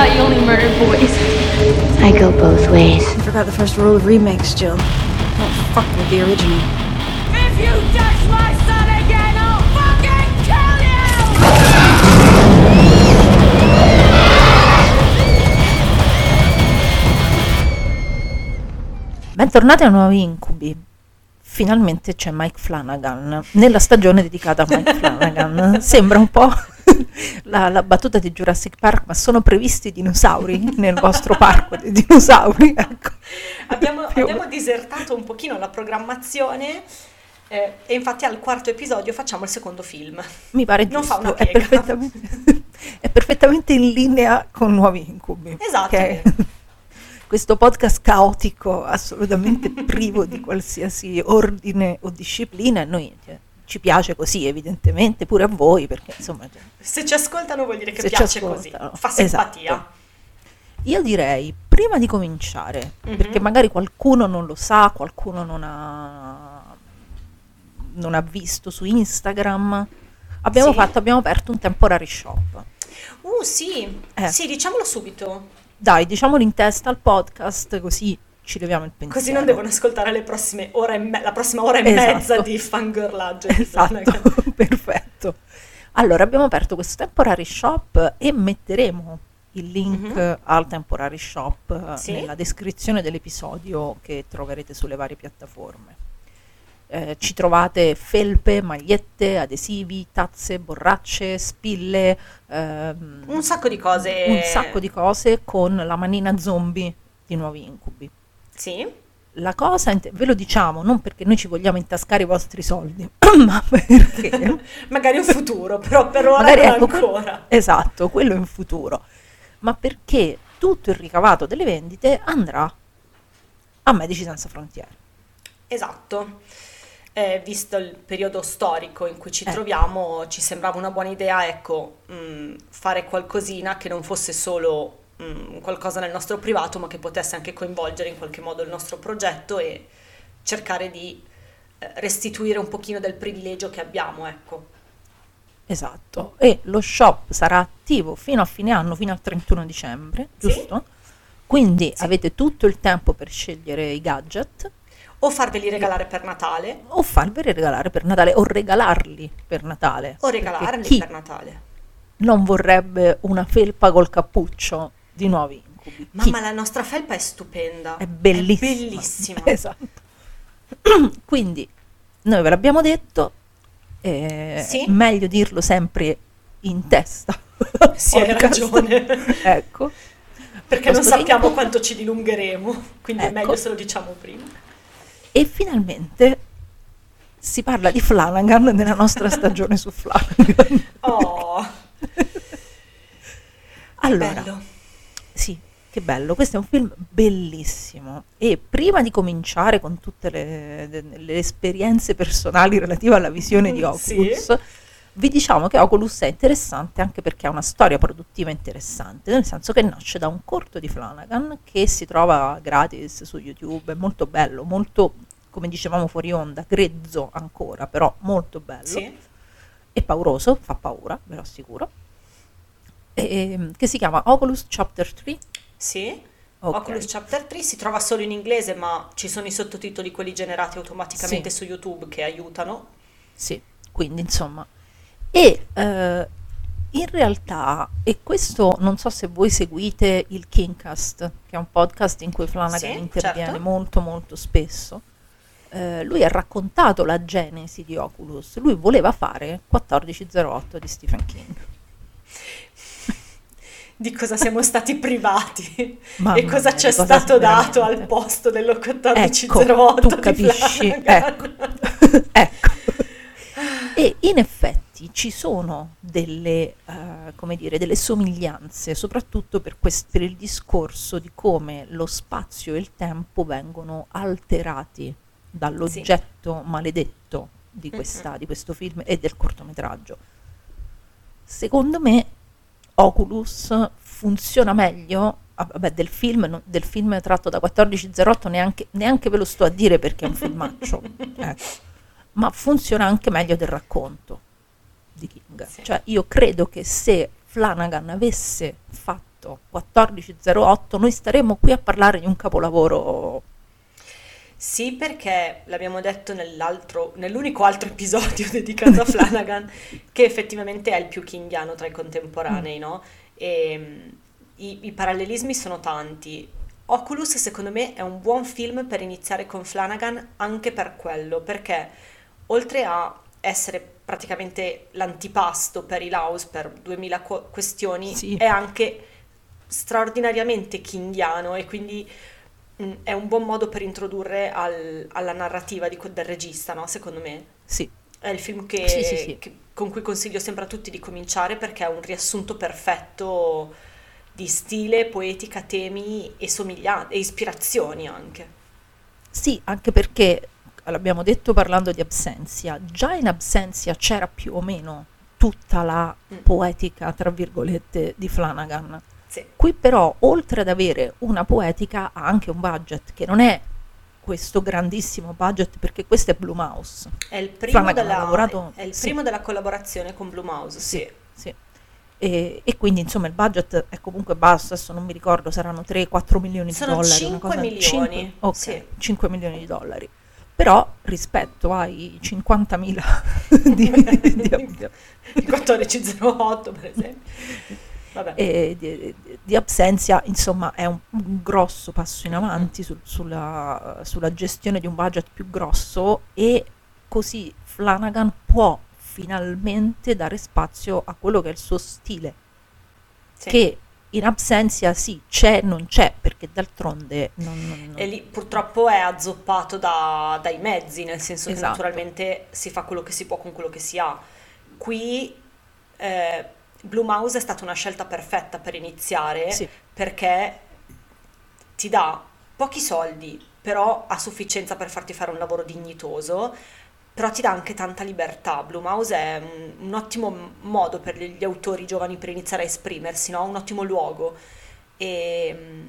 Thought you only murdered boys. I go both ways. You forgot the first rule of remakes, Jill. Don't fuck with the original. If you touch my son again, I'll fucking kill you! Bentornati a Nuovi Incubi. Finalmente c'è Mike Flanagan nella stagione dedicata a Mike Flanagan. Sembra un po' la, la battuta di Jurassic Park, ma sono previsti dinosauri nel vostro parco dei dinosauri? Ecco. Abbiamo, abbiamo disertato un pochino la programmazione eh, e infatti al quarto episodio facciamo il secondo film. Mi pare Non giusto, fa una è perfettamente, è perfettamente in linea con Nuovi Incubi. Esatto. è questo podcast caotico, assolutamente privo di qualsiasi ordine o disciplina, noi cioè, ci piace così evidentemente, pure a voi, perché insomma... cioè, Se ci ascoltano vuol dire che piace così, fa simpatia. Esatto. Io direi, prima di cominciare, Mhm. perché magari qualcuno non lo sa, qualcuno non ha, non ha visto su Instagram, abbiamo, Sì. fatto, abbiamo aperto un temporary shop. Uh sì, Eh. sì, diciamolo subito, Dai, diciamolo in testa al podcast, così ci leviamo il pensiero. così non devono ascoltare le prossime ore me- la prossima ora e Esatto. mezza di fangirlaggio. Esatto, perfetto. Allora, abbiamo aperto questo temporary shop e metteremo il link Mhm. al temporary shop eh, Sì. nella descrizione dell'episodio che troverete sulle varie piattaforme. Eh, ci trovate felpe, magliette, adesivi, tazze, borracce, spille, ehm, Un sacco di cose. un sacco di cose con la manina zombie di Nuovi Incubi. Sì, La cosa, ve lo diciamo, non perché noi ci vogliamo intascare i vostri soldi, ma perché magari in futuro, però per ora Magari, non ecco, que- ancora. esatto, quello in futuro, ma perché tutto il ricavato delle vendite andrà a Medici Senza Frontiere. Esatto. Eh, visto il periodo storico in cui ci Ecco. troviamo, ci sembrava una buona idea, ecco, mh, fare qualcosina che non fosse solo mh, qualcosa nel nostro privato, ma che potesse anche coinvolgere in qualche modo il nostro progetto e cercare di eh, restituire un pochino del privilegio che abbiamo, ecco. Esatto, e lo shop sarà attivo fino a fine anno, fino al 31 dicembre, Sì. giusto? Quindi Sì. avete tutto il tempo per scegliere i gadget O farveli regalare per Natale, o farveli regalare per Natale o regalarli per Natale. o regalarli per Natale. non vorrebbe una felpa col cappuccio di nuovi incubi? Chi? Mamma, la nostra felpa è stupenda. È bellissima. È bellissima. Esatto. Quindi noi ve l'abbiamo detto, eh, Sì. meglio dirlo sempre in testa. Sì, hai ragione. ecco. Perché non sappiamo link. quanto ci dilungheremo, quindi è Ecco. meglio se lo diciamo prima. E finalmente si parla di Flanagan nella nostra stagione su Flanagan. Oh, Allora, bello. Sì, che bello, questo è un film bellissimo e prima di cominciare con tutte le, le- esperienze personali relative alla visione di Mm, Sì. Oculus, vi diciamo che Oculus è interessante anche perché ha una storia produttiva interessante, nel senso che nasce da un corto di Flanagan che si trova gratis su YouTube, è molto bello, molto, come dicevamo fuori onda, grezzo ancora, però molto bello Sì. e pauroso, fa paura, ve lo assicuro, e- che si chiama Oculus Chapter 3 Sì. Ok. Oculus Chapter 3 si trova solo in inglese, ma ci sono i sottotitoli quelli generati automaticamente Sì. su YouTube che aiutano. Sì, quindi insomma. E eh, in realtà, e questo non so se voi seguite il Kingcast, che è un podcast in cui Flanagan Sì, interviene certo. molto molto spesso, eh, lui ha raccontato la genesi di Oculus. Lui voleva fare 1408 di Stephen King. Di cosa siamo stati privati Mamma e cosa ci è stato dato al posto dell'1408 Ecco, tu di capisci, ecco. ecco. E in effetti ci sono delle, eh, come dire, delle somiglianze, soprattutto per, quest- per il discorso di come lo spazio e il tempo vengono alterati dall'oggetto maledetto di, questa- di questo film e del cortometraggio. Secondo me Oculus funziona meglio, ah, vabbè del film, del film tratto da 1408 neanche, neanche ve lo sto a dire perché è un filmaccio, ecco. ma funziona anche meglio del racconto di King. Sì. Cioè io credo che se Flanagan avesse fatto 1408 noi staremmo qui a parlare di un capolavoro Sì, perché l'abbiamo detto nell'altro, nell'unico altro episodio dedicato a Flanagan, che effettivamente è il più kingiano tra i contemporanei, no? E mm, i, i parallelismi sono tanti. Oculus, secondo me, è un buon film per iniziare con Flanagan anche per quello, perché oltre a essere praticamente l'antipasto per i Laus per 2000 qu- questioni, Sì. è anche straordinariamente kingiano e quindi mm, è un buon modo per introdurre al- alla narrativa di del regista, no? Secondo me. sì, È il film che, Sì, sì, sì. che- con cui consiglio sempre a tutti di cominciare perché è un riassunto perfetto di stile, poetica, temi e somiglianze e ispirazioni anche. Sì, anche perché l'abbiamo detto parlando di Absentia, già in Absentia c'era più o meno tutta la Mm. poetica, tra virgolette, di Flanagan. Sì. Qui però, oltre ad avere una poetica, ha anche un budget che non è questo grandissimo budget perché questo è Blue Mouse. È il primo, ha della, lavorato- è il sì. primo della collaborazione con Blue Mouse, sì. sì. E, e quindi insomma il budget è comunque basso, adesso non mi ricordo, saranno 3-4 milioni Sono di dollari. 5 una cosa, milioni, 5, ok, sì. 5 milioni di dollari. Però rispetto ai 50.000 di, di, Il 1408 per esempio. E di, di Absentia, insomma, è un, un grosso passo in avanti sul- sulla, sulla gestione di un budget più grosso e così Flanagan può finalmente dare spazio a quello che è il suo stile, Sì. che in Absentia sì, c'è, non c'è, perché d'altronde non... non- non- E lì purtroppo è azzoppato da- dai mezzi, nel senso che Esatto. naturalmente si fa quello che si può con quello che si ha. Qui eh, Blue Mouse è stata una scelta perfetta per iniziare Sì. perché ti dà pochi soldi, però a sufficienza per farti fare un lavoro dignitoso, però ti dà anche tanta libertà. Blue Mouse è un, un ottimo modo per gli autori giovani per iniziare a esprimersi, no? un ottimo luogo. E,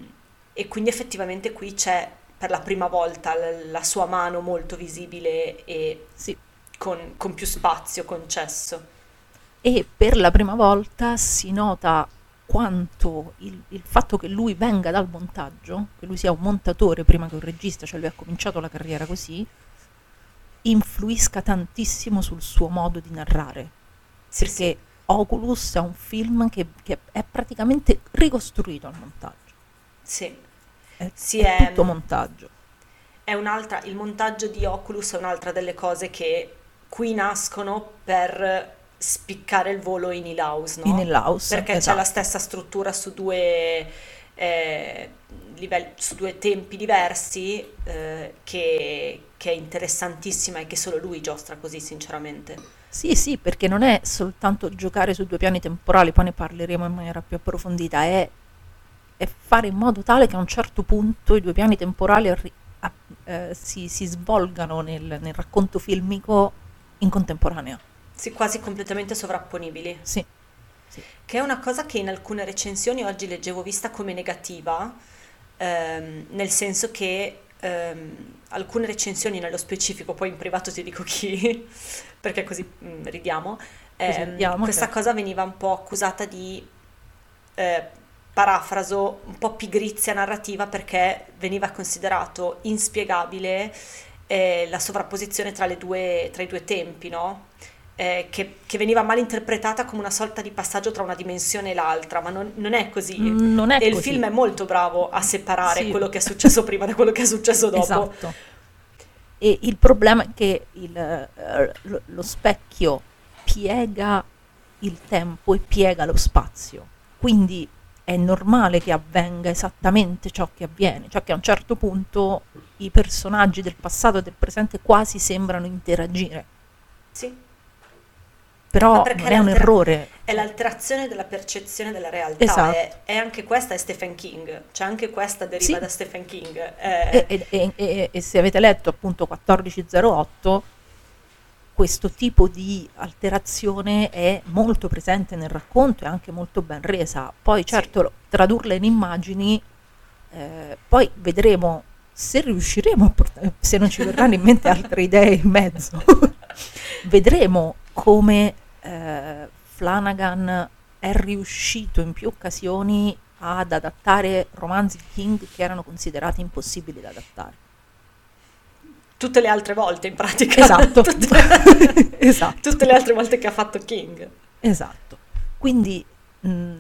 e quindi effettivamente qui c'è per la prima volta la sua mano molto visibile e sì. con, con più spazio concesso. E per la prima volta si nota quanto il, il fatto che lui venga dal montaggio, che lui sia un montatore prima che un regista, cioè lui ha cominciato la carriera così, influisca tantissimo sul suo modo di narrare. Sì, perché sì. Oculus è un film che, che è praticamente ricostruito al montaggio. Sì. È, Sì, è è- tutto montaggio. È un'altra, il montaggio di Oculus è un'altra delle cose che qui nascono per spiccare il volo in Ilaus, no? In Ilaus, Perché c'è esatto. la stessa struttura su due, eh, livelli, su due tempi diversi eh, che, che è interessantissima e che solo lui giostra così, sinceramente. Sì, sì, perché non è soltanto giocare su due piani temporali, poi ne parleremo in maniera più approfondita, è, è fare in modo tale che a un certo punto i due piani temporali arri- a- eh, si, si svolgano nel, nel racconto filmico in contemporanea. Sì, quasi completamente sovrapponibili. Sì, Che è una cosa che in alcune recensioni oggi leggevo vista come negativa, ehm, nel senso che ehm, alcune recensioni nello specifico, poi in privato ti dico chi, perché così mm, ridiamo, ehm, ridiamo, questa ok. cosa veniva un po' accusata di eh, parafraso, un po' pigrizia narrativa perché veniva considerato inspiegabile eh, la sovrapposizione tra, le due, tra i due tempi, no? Eh, che, che veniva mal interpretata come una sorta di passaggio tra una dimensione e l'altra, ma non, non è così. Mm, non è e il così. film è molto bravo a separare Sì. quello che è successo prima da quello che è successo dopo. esatto. E il problema è che il, eh, lo, lo specchio piega il tempo e piega lo spazio, quindi è normale che avvenga esattamente ciò che avviene, cioè che a un certo punto i personaggi del passato e del presente quasi sembrano interagire. Sì. Però non è un errore. È l'alterazione della percezione della realtà. Esatto. È, è anche questa è Stephen King. Cioè anche questa deriva Sì. da Stephen King. Eh, E, e- e- e- se avete letto appunto 1408, questo tipo di alterazione è molto presente nel racconto e anche molto ben resa. Poi certo lo- tradurla in immagini, eh, poi vedremo se riusciremo a portare, se non ci verranno in mente altre idee in mezzo, vedremo come eh, Flanagan è riuscito in più occasioni ad adattare romanzi di King che erano considerati impossibili da adattare. tutte le altre volte in pratica. Esatto. tutte, esatto. tutte le altre volte che ha fatto King. Esatto. Quindi mh,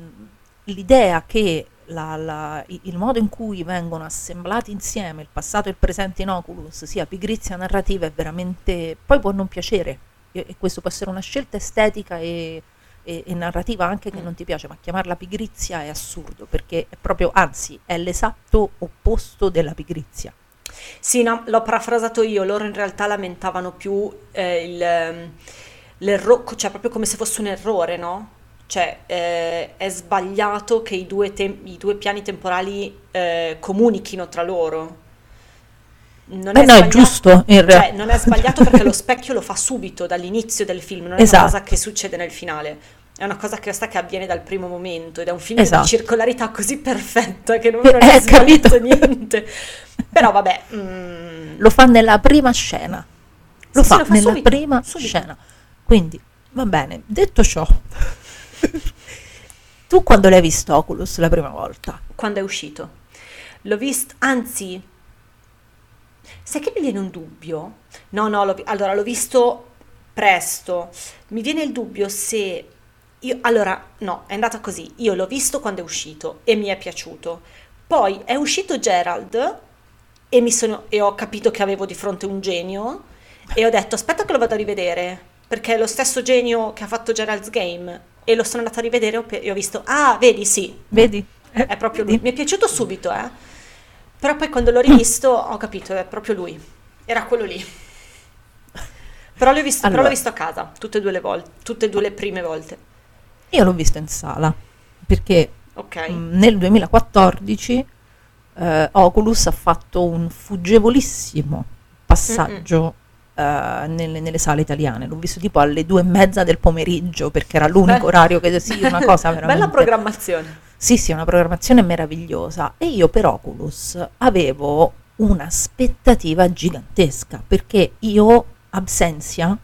l'idea che la- la- il modo in cui vengono assemblati insieme il passato e il presente in Oculus sia pigrizia narrativa è veramente... poi può non piacere e, questo può essere una scelta estetica e, e- e narrativa anche che non ti piace, ma chiamarla pigrizia è assurdo perché è proprio, anzi, è l'esatto opposto della pigrizia. Sì, no, l'ho parafrasato io, loro in realtà lamentavano più eh, il, ehm, l'erro- cioè proprio come se fosse un errore, no? Cioè eh, è sbagliato che i due, tem- i due piani temporali eh, comunichino tra loro. Non Beh, no, è giusto, in Cioè, non è sbagliato perché lo specchio lo fa subito dall'inizio del film, non è Esatto. una cosa che succede nel finale. È una cosa che, questa che avviene dal primo momento ed è un film Esatto. di circolarità così perfetta che non, Eh, non è eh, sbagliato niente. Però vabbè, mm, Lo fa nella prima scena. Lo sì, fa lo fa nella subito, prima subito. scena. Quindi, va bene. Detto ciò, tu quando l'hai visto Oculus la prima volta? quando è uscito. L'ho visto, anzi, sai che mi viene un dubbio? No, no, l'ho allora l'ho visto presto. Mi viene il dubbio se io, allora, no, è andata così. Io l'ho visto quando è uscito e mi è piaciuto. Poi è uscito Gerald e, mi sono, e ho capito che avevo di fronte un genio e ho detto aspetta che lo vado a rivedere perché è lo stesso genio che ha fatto Gerald's Game e lo sono andata a rivedere e ho, visto, ah, vedi, sì, Vedi? È proprio lui. Mi è piaciuto subito, eh. Però poi quando l'ho rivisto ho capito, è proprio lui. Era quello lì. Però l'ho visto, però Allora. l'ho visto a casa, tutte e due le volte, tutte e due le prime volte. Io l'ho visto in sala perché Ok. mh, nel 2014 eh, Oculus ha fatto un fuggevolissimo passaggio eh, nelle, nelle sale italiane. L'ho visto tipo alle due e mezza del pomeriggio perché era l'unico Beh. orario che sì, una cosa veramente Bella programmazione. Sì, sì, una programmazione meravigliosa. E io per Oculus avevo un'aspettativa gigantesca perché io, Absentia,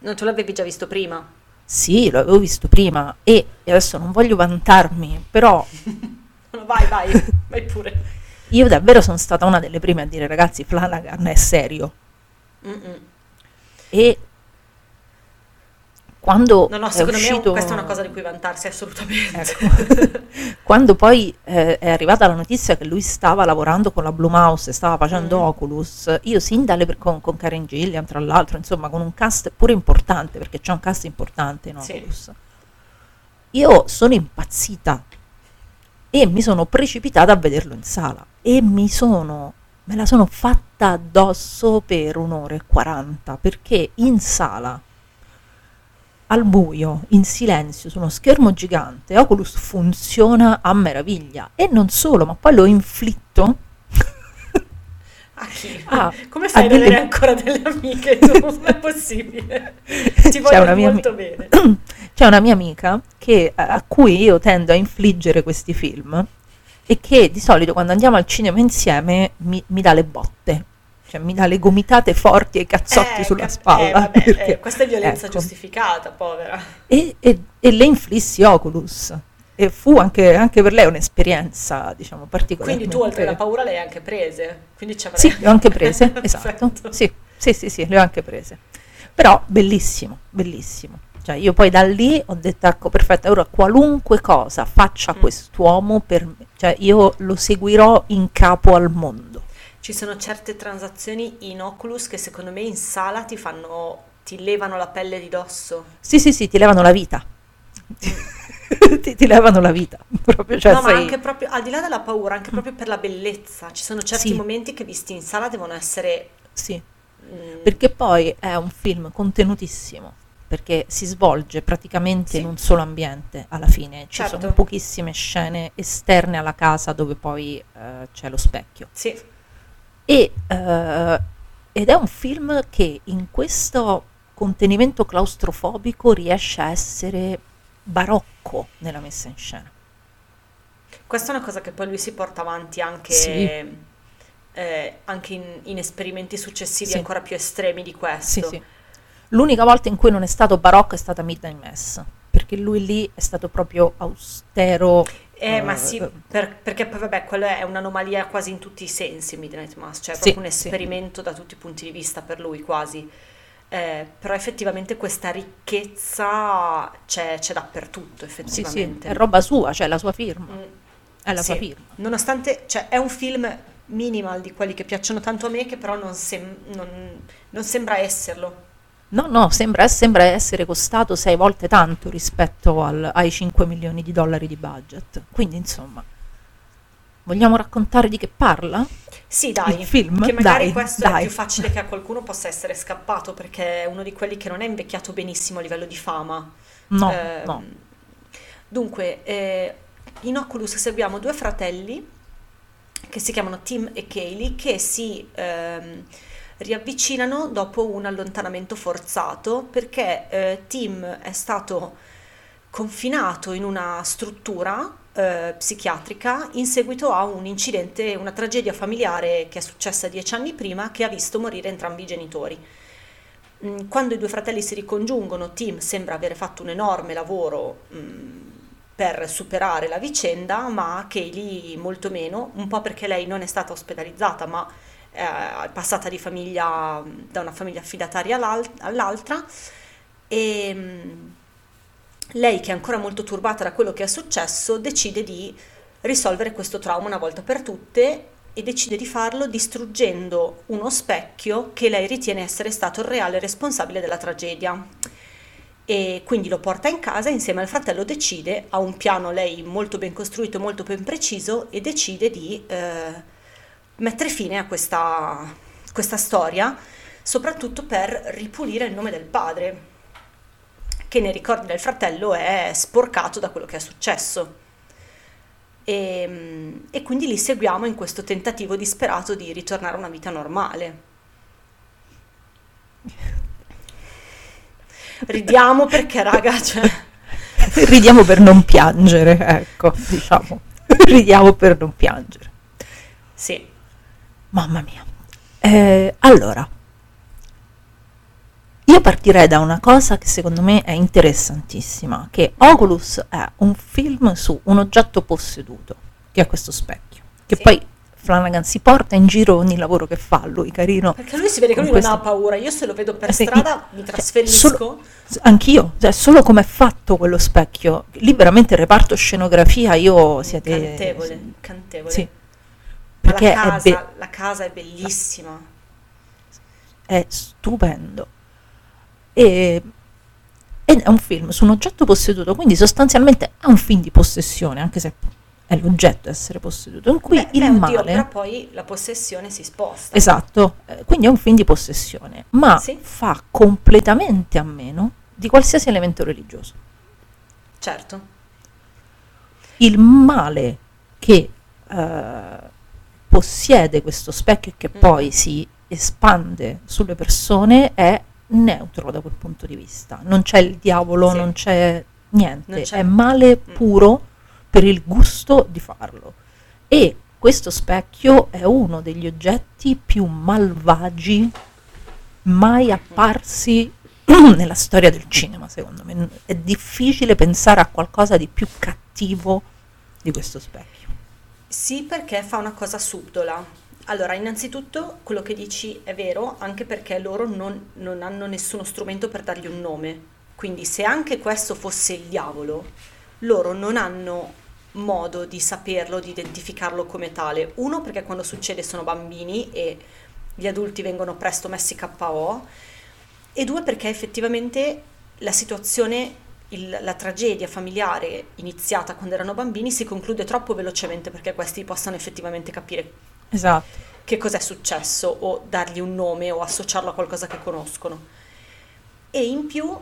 Non tu l'avevi già visto prima. sì, lo avevo visto prima e e adesso non voglio vantarmi, però No, Vai, vai, vai pure. io davvero sono stata una delle prime a dire ragazzi, Flanagan è serio. Mm-mm. E quando No, no, è secondo me uscito... questa è una cosa di cui vantarsi assolutamente. Ecco. Quando poi eh, è arrivata la notizia che lui stava lavorando con la Blumhouse e stava facendo Mm. Oculus, io sin dalle con, con Karen Gillian, tra l'altro, insomma, con un cast pure importante, perché c'è un cast importante in Sì. Oculus, io sono impazzita e mi sono precipitata a vederlo in sala e mi sono me la sono fatta addosso per un'ora e 40 perché in sala al buio, in silenzio, su uno schermo gigante, Oculus funziona a meraviglia. E non solo, ma poi lo inflitto. A chi? Ah, Come fai a avere delle- ancora delle amiche tu? Non è possibile. Ti voglio una mia molto ami- bene. C'è una mia amica che- a cui io tendo a infliggere questi film e che di solito quando andiamo al cinema insieme mi, mi dà le botte, cioè mi dà le gomitate forti e i cazzotti Eh, sulla cap- spalla. eh, vabbè, perché- eh, questa è violenza ecco. giustificata, povera. e, e- e le inflissi Oculus. E fu anche, anche per lei un'esperienza, diciamo, particolare. Quindi tu oltre alla paura le hai anche prese. Sì, le ho anche prese, esatto. Sì, sì, sì, sì, le ho anche prese. Però bellissimo, bellissimo. Cioè io poi da lì ho detto, ecco, perfetto, ora qualunque cosa faccia Mm. quest'uomo per me, cioè io lo seguirò in capo al mondo. Ci sono certe transazioni in Oculus che secondo me in sala ti fanno, ti levano la pelle di dosso. Sì, sì, sì, ti levano la vita. ti, ti levano la vita, proprio, cioè no, ma sei- anche proprio, al di là della paura, anche proprio per la bellezza. Ci sono certi Sì. momenti che visti in sala devono essere... Sì, mm, perché poi è un film contenutissimo. perché si svolge praticamente Sì. in un solo ambiente alla fine. Ci Certo. sono pochissime scene esterne alla casa dove poi eh, c'è lo specchio. Sì, E, eh, ed è un film che in questo contenimento claustrofobico riesce a essere barocco nella messa in scena. questa è una cosa che poi lui si porta avanti anche, Sì. eh, anche in, in esperimenti successivi Sì. ancora più estremi di questo. sì. L'unica volta in cui non è stato barocco è stata Midnight Mass, perché lui lì è stato proprio austero. Eh, ma eh, sì, eh, per- perché poi vabbè, quella è un'anomalia quasi in tutti i sensi, Midnight Mass, cioè è Sì, proprio un sì. esperimento da tutti i punti di vista per lui quasi. Eh, però effettivamente questa ricchezza c'è, c'è dappertutto, Sì, sì, effettivamente. è roba sua, cioè la sua firma. Mm. È la sua Sì. firma. Nonostante, cioè, è un film minimal di quelli che piacciono tanto a me, che però non, sem- non- non sembra esserlo. No, no, sembra, sembra essere costato sei volte tanto rispetto al- ai 5 milioni di dollari di budget. Quindi, insomma, vogliamo raccontare di che parla? Sì, dai, Il film? che magari Dai, questo è dai. più facile che a qualcuno possa essere scappato, perché è uno di quelli che non è invecchiato benissimo a livello di fama. No, Ehm, no. Dunque, eh, in Oculus seguiamo due fratelli che si chiamano Tim e Kaylee che si ehm, riavvicinano dopo un allontanamento forzato perché eh, Tim è stato confinato in una struttura eh, psichiatrica in seguito a un incidente, una tragedia familiare che è successa dieci anni prima che ha visto morire entrambi i genitori. Mm, Quando i due fratelli si ricongiungono, Tim sembra avere fatto un enorme lavoro mm, per superare la vicenda, ma Kaylee molto meno, un po' perché lei non è stata ospedalizzata, ma eh, passata di famiglia da una famiglia affidataria all'al- all'altra e mm, lei che è ancora molto turbata da quello che è successo decide di risolvere questo trauma una volta per tutte e decide di farlo distruggendo uno specchio che lei ritiene essere stato il reale responsabile della tragedia. E quindi lo porta in casa insieme al fratello decide, ha un piano lei molto ben costruito, molto ben preciso e decide di eh, mettere fine a questa, questa storia, soprattutto per ripulire il nome del padre, che nei ricordi del fratello è sporcato da quello che è successo. E, e quindi li seguiamo in questo tentativo disperato di ritornare a una vita normale. Ridiamo perché, raga, cioè, Ridiamo per non piangere, ecco, diciamo. Ridiamo per non piangere. sì, Mamma mia. Eh, allora, io partirei da una cosa che secondo me è interessantissima, che Oculus è un film su un oggetto posseduto, che è questo specchio, che Sì. poi Flanagan si porta in giro ogni lavoro che fa, lui carino. perché lui si vede che lui non questo- ha paura. Io se lo vedo per Sì, strada mi cioè, trasferisco. solo- Anch'io, cioè, solo come è fatto quello specchio, lì veramente il reparto scenografia io siete... Cantevole, cantevole. Sì, perché la casa, be- la casa è bellissima. è stupendo. E, ed è un film su un oggetto posseduto, quindi sostanzialmente è un film di possessione, anche se è l'oggetto essere posseduto, in cui Beh, il beh, oddio, male... però poi la possessione si sposta. Esatto, eh, quindi è un film di possessione, ma Sì. fa completamente a meno di qualsiasi elemento religioso. Certo. Il male che eh, possiede questo specchio e che Mm. poi si espande sulle persone è neutro da quel punto di vista. Non c'è il diavolo, Sì. non c'è niente, Non c'è- è male Mm. puro per il gusto di farlo. E questo specchio è uno degli oggetti più malvagi mai apparsi nella storia del cinema, secondo me. È difficile pensare a qualcosa di più cattivo di questo specchio. Sì, perché fa una cosa subdola. Allora, innanzitutto quello che dici è vero, anche perché loro non, non hanno nessuno strumento per dargli un nome. Quindi se anche questo fosse il diavolo, loro non hanno modo di saperlo, di identificarlo come tale. Uno, perché quando succede sono bambini e gli adulti vengono presto messi KO. E due, perché effettivamente la situazione, il- la tragedia familiare iniziata quando erano bambini si conclude troppo velocemente perché questi possano effettivamente capire Esatto. che cos'è successo o dargli un nome o associarlo a qualcosa che conoscono. E in più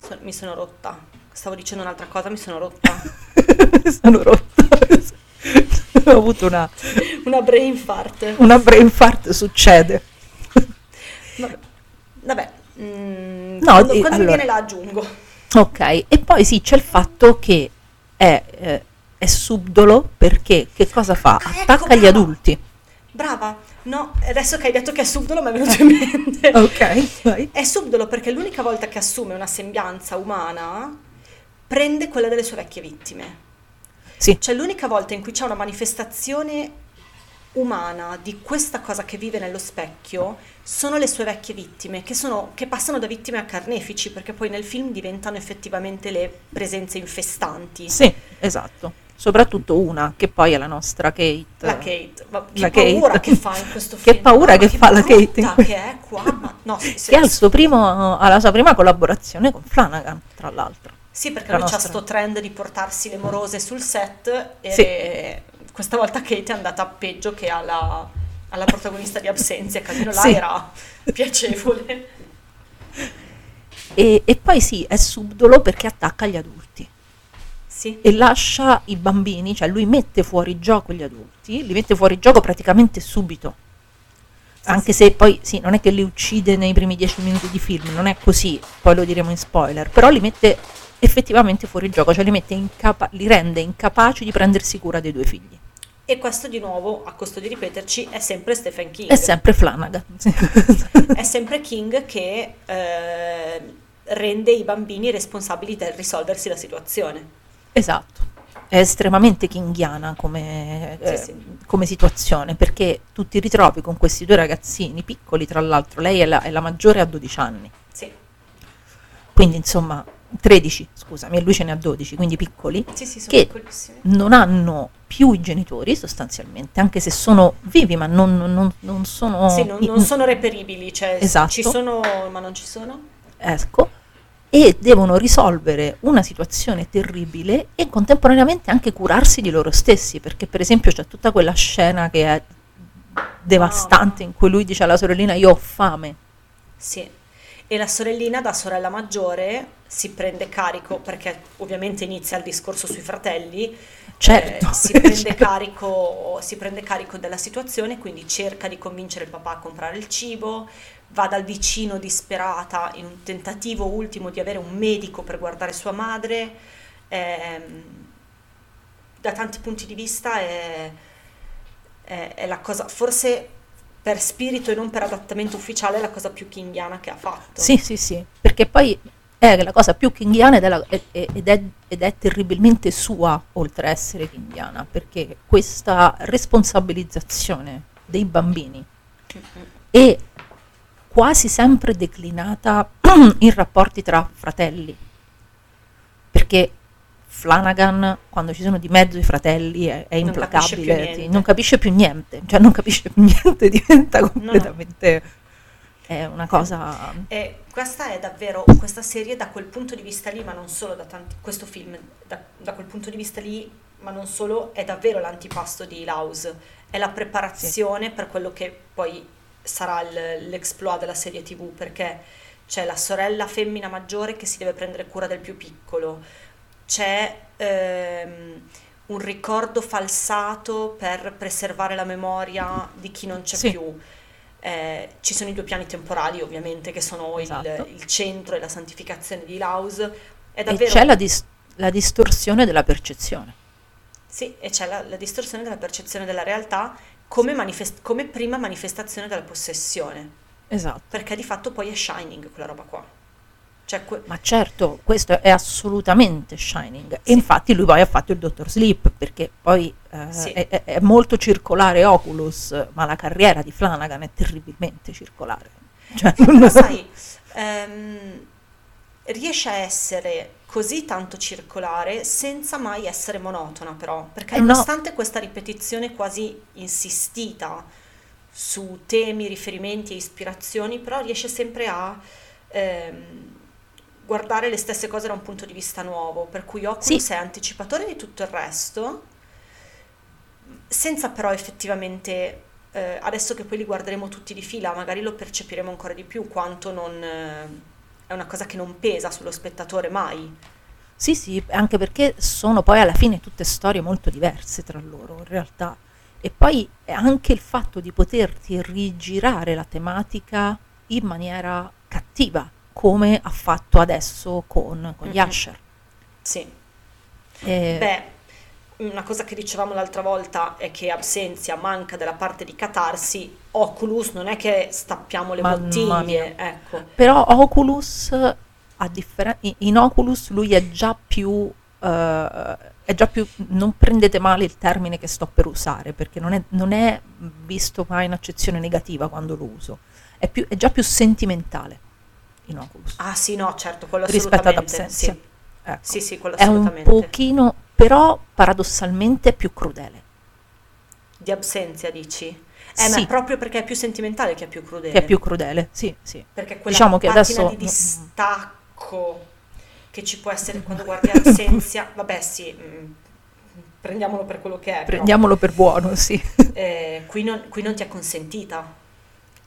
So- mi sono rotta. Stavo dicendo un'altra cosa, mi sono rotta. sono rotta. Ho avuto una, Una brain fart. una brain fart, succede. Vabbè, Vabbè, mm, No, quando, quando mi allora- viene la aggiungo. Ok, e poi sì, c'è il fatto che è, eh, è subdolo perché che cosa fa? Ah, ecco, Attacca gli brava. adulti. Brava, no, adesso che hai detto che è subdolo mi è venuto in mente. Ok, vai. È subdolo perché l'unica volta che assume una sembianza umana prende quella delle sue vecchie vittime. Sì, Cioè l'unica volta in cui c'è una manifestazione umana di questa cosa che vive nello specchio sono le sue vecchie vittime, che, sono, che passano da vittime a carnefici, perché poi nel film diventano effettivamente le presenze infestanti. sì, esatto. Soprattutto una, che poi è la nostra Kate. La Kate, ma che La Kate. paura che fa in questo Che film. paura Mamma, che fa la Kate in que- che è qua, ma no, sì, sì, Che suo primo, ha la sua prima collaborazione con Flanagan, tra l'altro. Sì, perché La lui c'ha nostra. sto trend di portarsi le morose sul set e questa volta Kate è andata peggio che alla, alla protagonista di Absenzia, che almeno là Sì. era piacevole. E, e poi sì, è subdolo perché attacca gli adulti Sì, e lascia i bambini, cioè lui mette fuori gioco gli adulti, li mette fuori gioco praticamente subito. Anche se poi sì, non è che li uccide nei primi dieci minuti di film, non è così, poi lo diremo in spoiler, però li mette effettivamente fuori gioco, cioè li, mette incapa- li rende incapaci di prendersi cura dei due figli. E questo di nuovo, a costo di ripeterci, è sempre Stephen King. È sempre Flanagan. È sempre King che eh, rende i bambini responsabili del risolversi la situazione. Esatto, è estremamente kinghiana come, eh, sì. come situazione perché tu ti ritrovi con questi due ragazzini piccoli, tra l'altro, lei è la, è la maggiore a 12 anni, Sì, quindi insomma 13, scusami, e lui ce ne ha 12, quindi piccoli, sì, sì che non hanno più i genitori sostanzialmente, anche se sono vivi, ma non, non- non sono... Sì, non, non sono reperibili, cioè Esatto. ci sono ma non ci sono. Ecco, e devono risolvere una situazione terribile e contemporaneamente anche curarsi di loro stessi, perché per esempio c'è tutta quella scena che è devastante in cui lui dice alla sorellina io ho fame. Sì, e la sorellina da sorella maggiore si prende carico, perché ovviamente inizia il discorso sui fratelli, Certo, eh, si, prende certo. carico, si prende carico della situazione, quindi cerca di convincere il papà a comprare il cibo, va dal vicino disperata in un tentativo ultimo di avere un medico per guardare sua madre. ehm, da tanti punti di vista è, è- è la cosa, forse per spirito e non per adattamento ufficiale, è la cosa più kinghiana che ha fatto. Sì, sì, sì, perché poi è la cosa più kinghiana ed è, la- ed è- ed è terribilmente sua, oltre a essere kinghiana, perché questa responsabilizzazione dei bambini è quasi sempre declinata in rapporti tra fratelli, perché Flanagan, quando ci sono di mezzo i fratelli, è, è Non capisce più implacabile, niente. non capisce più niente, cioè non capisce più niente, diventa completamente... È una cosa... E questa è davvero, questa serie da quel punto di vista lì, ma non solo da tanti, questo film, da, da quel punto di vista lì, ma non solo, è davvero l'antipasto di House, è la preparazione per quello che poi sarà il- l'exploit della serie tv, perché c'è la sorella femmina maggiore che si deve prendere cura del più piccolo, c'è ehm, un ricordo falsato per preservare la memoria di chi non c'è Sì. più. Eh, ci sono i due piani temporali ovviamente che sono il- Esatto. il, centro e la santificazione di Laus. È E davvero... c'è la, dis- la distorsione della percezione. Sì, e c'è la, la distorsione della percezione della realtà come, manifest- come prima manifestazione della possessione, Esatto. perché di fatto poi è Shining quella roba qua. Cioè, que- Ma certo, questo è assolutamente Shining. E infatti lui poi ha fatto il Dottor Sleep, perché poi eh, Sì. è, è- molto circolare Oculus, ma la carriera di Flanagan è terribilmente circolare. Cioè, Però sai, ehm, riesce a essere così tanto circolare senza mai essere monotona però, perché Eh, no. nonostante questa ripetizione quasi insistita su temi, riferimenti e ispirazioni, però riesce sempre a ehm, guardare le stesse cose da un punto di vista nuovo, per cui Oculus Sì. è anticipatore di tutto il resto, senza però effettivamente, eh, adesso che poi li guarderemo tutti di fila, magari lo percepiremo ancora di più quanto non eh, è una cosa che non pesa sullo spettatore mai. Sì, sì, anche perché sono poi alla fine tutte storie molto diverse tra loro, in realtà. E poi è anche il fatto di poterti rigirare la tematica in maniera cattiva, come ha fatto adesso con, con gli Mhm. Usher. Sì. Eh, Beh, una cosa che dicevamo l'altra volta è che Absenzia manca della parte di catarsi. Oculus non è che stappiamo le bottiglie, ecco. Però Oculus, a differen- in- Oculus lui è già più, eh, è già più, non prendete male il termine che sto per usare, perché non è, non è visto mai in accezione negativa quando lo uso, è, più- è già più sentimentale in Oculus Ah sì, no, certo, quello rispetto ad assolutamente. Absenzia. Sì, Ecco. sì, sì, quello È un pochino, però paradossalmente più crudele, Di Absenzia dici? Eh, ma Sì. è proprio perché è più sentimentale che è più crudele. che è più crudele, sì, sì. Perché quella Diciamo che adesso- di distacco che ci può essere quando guardi Absenzia, vabbè sì, mm, prendiamolo per quello che è, però, Prendiamolo per buono, sì. eh, qui, non, qui non ti è consentita.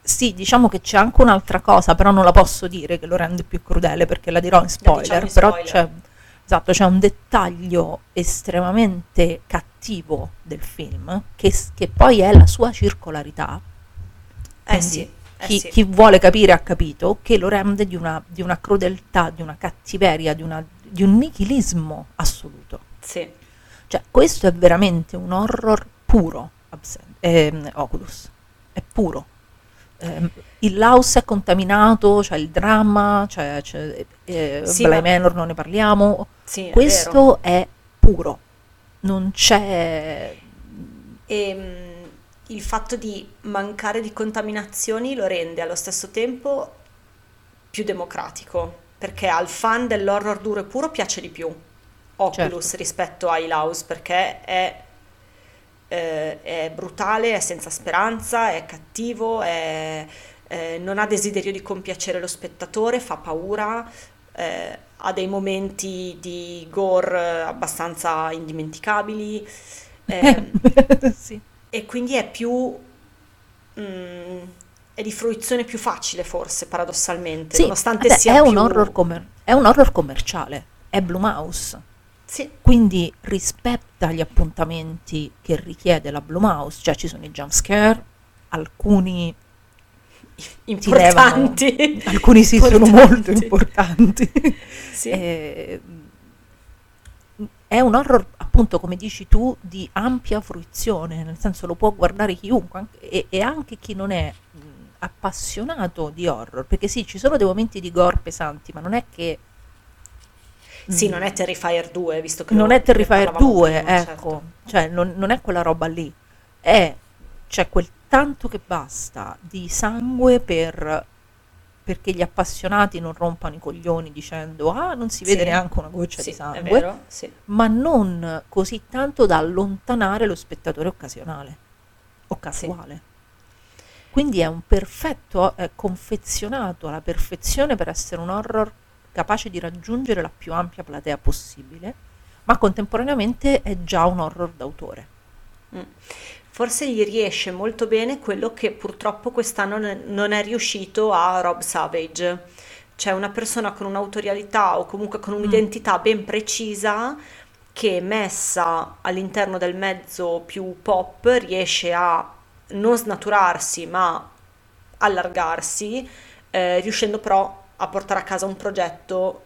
Sì, diciamo che c'è anche un'altra cosa, però non la posso dire che lo rende più crudele perché la dirò in spoiler, diciamo però spoiler. c'è, esatto, c'è un dettaglio estremamente cattivo del film che, che poi è la sua circolarità. Eh sì, eh chi, sì. chi vuole capire ha capito che lo rende di una, di una crudeltà, di una cattiveria, di, una- di un nichilismo assoluto. Sì. Cioè, questo è veramente un horror puro, Absen- ehm, Oculus. È puro. Ehm, il Laos è contaminato, c'è il dramma, c'è, c'è eh, Sì, Bly ma- Manor non ne parliamo. Sì, è questo è puro. Non c'è... E mm, il fatto di mancare di contaminazioni lo rende allo stesso tempo più democratico, perché al fan dell'horror duro e puro piace di più Oculus Certo. rispetto a House perché è, eh, è brutale, è senza speranza, è cattivo, è- eh, non ha desiderio di compiacere lo spettatore, fa paura, eh, ha dei momenti di gore eh, abbastanza indimenticabili. ehm, sì. e quindi è più mm, è di fruizione più facile forse paradossalmente Sì, nonostante vabbè, sia è, un più horror commer- è un horror commerciale, è Blue Mouse. Sì, quindi rispetta gli appuntamenti che richiede la Blue Mouse, cioè ci sono i jump scare, alcuni, importanti alcuni sì sono molto Importanti. importanti. Sì. Eh, è un horror, appunto, come dici tu, di ampia fruizione, nel senso lo può guardare chiunque anche- e, e anche chi non è appassionato di horror, perché sì, ci sono dei momenti di gore pesanti, ma non è che... Sì, mh, non è Terrifier 2 visto che non lo- è Terrifier ne parlavamo 2, prima, ecco, certo. cioè non, non è quella roba lì, è c'è quel tanto che basta di sangue per, perché gli appassionati non rompano i coglioni dicendo ah non si vede Sì. neanche una goccia sì, di sangue, vero sì. ma non così tanto da allontanare lo spettatore occasionale o casuale. Quindi è un perfetto, è confezionato alla perfezione per essere un horror capace di raggiungere la più ampia platea possibile, ma contemporaneamente è già un horror d'autore. Mm. Forse gli riesce molto bene quello che purtroppo quest'anno non è riuscito a Rob Savage. Cioè una persona con un'autorialità o comunque con un'identità ben precisa che messa all'interno del mezzo più pop riesce a non snaturarsi ma allargarsi, eh, riuscendo però a portare a casa un progetto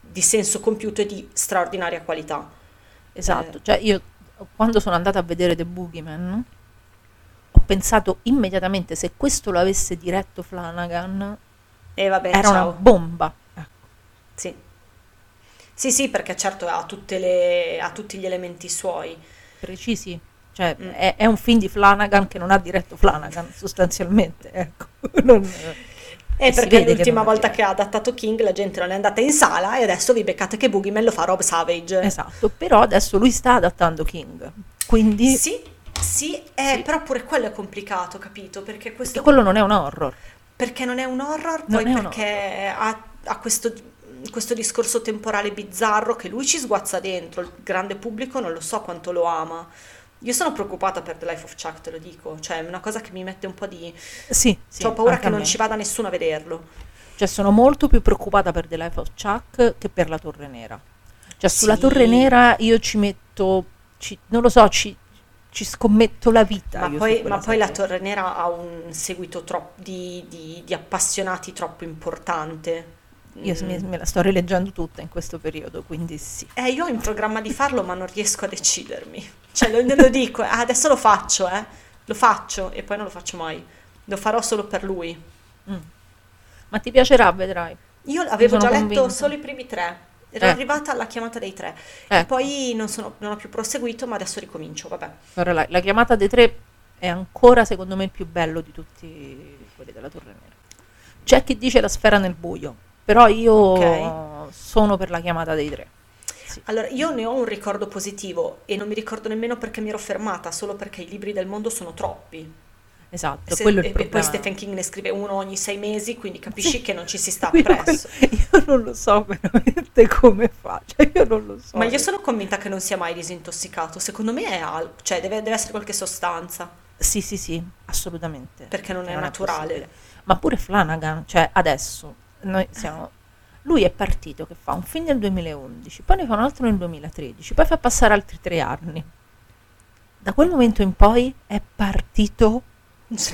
di senso compiuto e di straordinaria qualità. Esatto, Eh. cioè io quando sono andata a vedere The Boogeyman ho pensato immediatamente se questo lo avesse diretto Flanagan E vabbè, era una ciao. bomba. Ecco. Sì. Sì, sì, perché certo ha, tutte le- ha tutti gli elementi suoi. precisi. Cioè, Mm. è, è un film di Flanagan che non ha diretto Flanagan, sostanzialmente. Ecco. Non- E perché che l'ultima ha volta che ha adattato King la gente non è andata in sala e adesso vi beccate che Boogeyman lo fa Rob Savage. Esatto, però adesso lui sta adattando King. Quindi Sì, sì, eh, però pure quello è complicato, capito? Perché questo... perché quello non è un horror. Perché non è un horror, Non poi perché ha, ha questo, questo discorso temporale bizzarro che lui ci sguazza dentro, il grande pubblico non lo so quanto lo ama. Io sono preoccupata per The Life of Chuck, te lo dico, cioè è una cosa che mi mette un po' di... Sì, sì, Ho paura che non ci vada nessuno a vederlo. Cioè sono molto più preoccupata per The Life of Chuck che per la Torre Nera. Cioè sulla Sì. Torre Nera io ci metto, ci- non lo so, ci, ci scommetto la vita. Ma poi, ma poi la. Torre Nera ha un seguito troppo di, di- di appassionati troppo importante. Io Mm. me, la sto rileggendo tutta in questo periodo, quindi sì. Eh, io ho in programma di farlo, ma non riesco a decidermi. Cioè, lo, lo dico, eh, adesso lo faccio, eh. Lo faccio e poi non lo faccio mai. Lo farò solo per lui. Ma ti piacerà, vedrai. Io avevo già letto convinta. solo i primi tre. Ero Eh. arrivata alla chiamata dei tre. E Ecco. poi non, sono- non ho più proseguito, ma adesso ricomincio, vabbè. Guarda, la, la chiamata dei tre è ancora, secondo me, il più bello di tutti quelli della Torre Nera. C'è chi dice la sfera nel buio, però io Ok. sono per la chiamata dei tre. Sì. Allora, io ne ho un ricordo positivo e non mi ricordo nemmeno perché mi ero fermata, solo perché i libri del mondo sono troppi. Esatto, Se- quello è e, il e poi problema. Stephen King ne scrive uno ogni sei mesi, quindi capisci Sì. che non ci si sta Io, presso. io non lo so veramente come fa, cioè io non lo so. Ma io sono convinta che non sia mai disintossicato. Secondo me è al- cioè deve, deve essere qualche sostanza, Sì, sì, sì, assolutamente. perché non è naturale. possibile. Ma pure Flanagan, cioè adesso noi siamo lui è partito che fa un film nel 2011, poi ne fa un altro nel 2013, poi fa passare altri tre anni. Da quel momento in poi è partito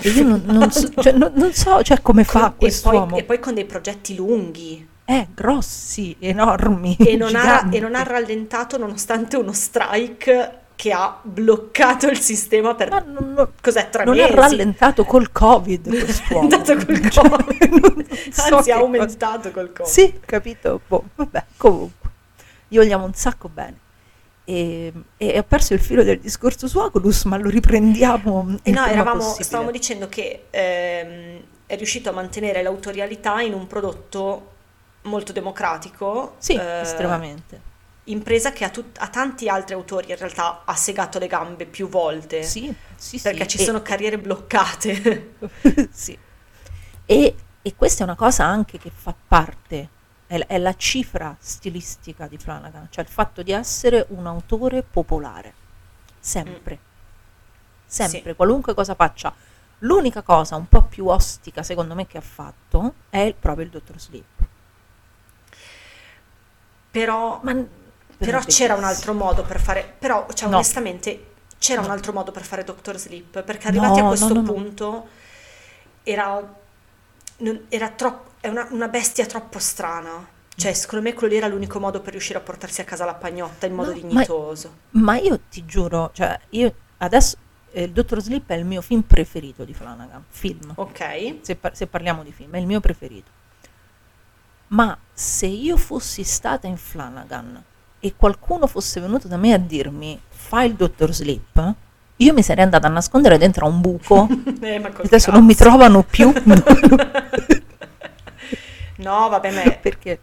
e io non, non so, cioè, non- non so, cioè, come fa Con- e, quest'uomo. poi, e poi con dei progetti lunghi. Eh, grossi, enormi, E non, ha, e non ha rallentato nonostante uno strike che ha bloccato il sistema per... Ma non, non- Cos'è, tre non mesi? ha rallentato col Covid quest'uomo. È andato col Cioè, Covid. non- non so Anzi, ha cosa- aumentato col Covid. Sì, capito? Boh, vabbè, comunque. Gli vogliamo un sacco bene. E, e ho perso il filo del discorso su Oculus, ma lo riprendiamo. E no, eravamo, possibile. stavamo dicendo che ehm, è riuscito a mantenere l'autorialità in un prodotto molto democratico. Sì, eh, estremamente. Impresa che a, tut- a tanti altri autori in realtà ha segato le gambe più volte. Sì, sì, Perché sì. ci E- sono carriere bloccate. sì. E, e questa è una cosa anche che fa parte, è, la- è la cifra stilistica di Flanagan, cioè il fatto di essere un autore popolare, sempre, sempre, Sì. qualunque cosa faccia. L'unica cosa un po' più ostica secondo me che ha fatto è proprio il Dottor Sleep. però Ma, Però c'era un altro modo per fare, però cioè, No. onestamente c'era un No. altro modo per fare Doctor Sleep, perché arrivati No, a questo punto era, non- era troppo, è una, una bestia troppo strana. Cioè, secondo me quello lì era l'unico modo per riuscire a portarsi a casa la pagnotta in modo No, ma- dignitoso. Ma io ti giuro, cioè io adesso eh, il Dottor Sleep è il mio film preferito di Flanagan, film. Ok? se, par- se parliamo di film, è il mio preferito. Ma se io fossi stata in Flanagan e qualcuno fosse venuto da me a dirmi fai il Dottor Sleep, io mi sarei andata a nascondere dentro a un buco. Eh, Adesso non mi cazzo. trovano più. No, vabbè, ma perché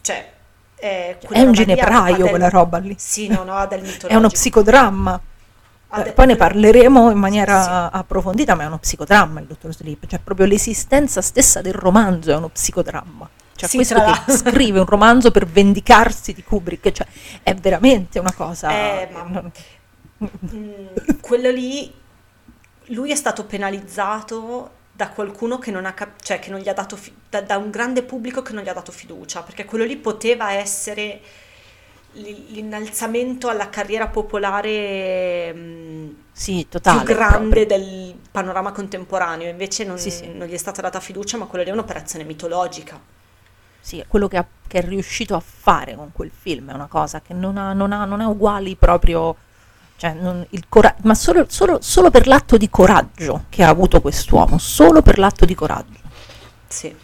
cioè, è, è un ginepraio del- quella roba lì. Sì, no, no, ha del. È uno psicodramma. Ha Eh, del- Poi ne parleremo in maniera Sì. approfondita, ma è uno psicodramma il Dottor Sleep, cioè proprio l'esistenza stessa del romanzo è uno psicodramma. Cioè Sì, questo che scrive un romanzo per vendicarsi di Kubrick, cioè è veramente una cosa... Eh, ma- Mm, quello lì, lui è stato penalizzato da qualcuno che non ha cap- cioè che non gli ha dato fi- da, da un grande pubblico che non gli ha dato fiducia, perché quello lì poteva essere l'innalzamento alla carriera popolare mm, Sì, totale. più grande proprio. del panorama contemporaneo, invece non, Sì, sì. non gli è stata data fiducia, ma quello lì è un'operazione mitologica. Sì, quello che, ha- che è riuscito a fare con quel film è una cosa che non ha, non ha- non ha uguali proprio... Cioè, non- il cora- ma solo, solo- solo per l'atto di coraggio che ha avuto quest'uomo, solo per l'atto di coraggio. Sì.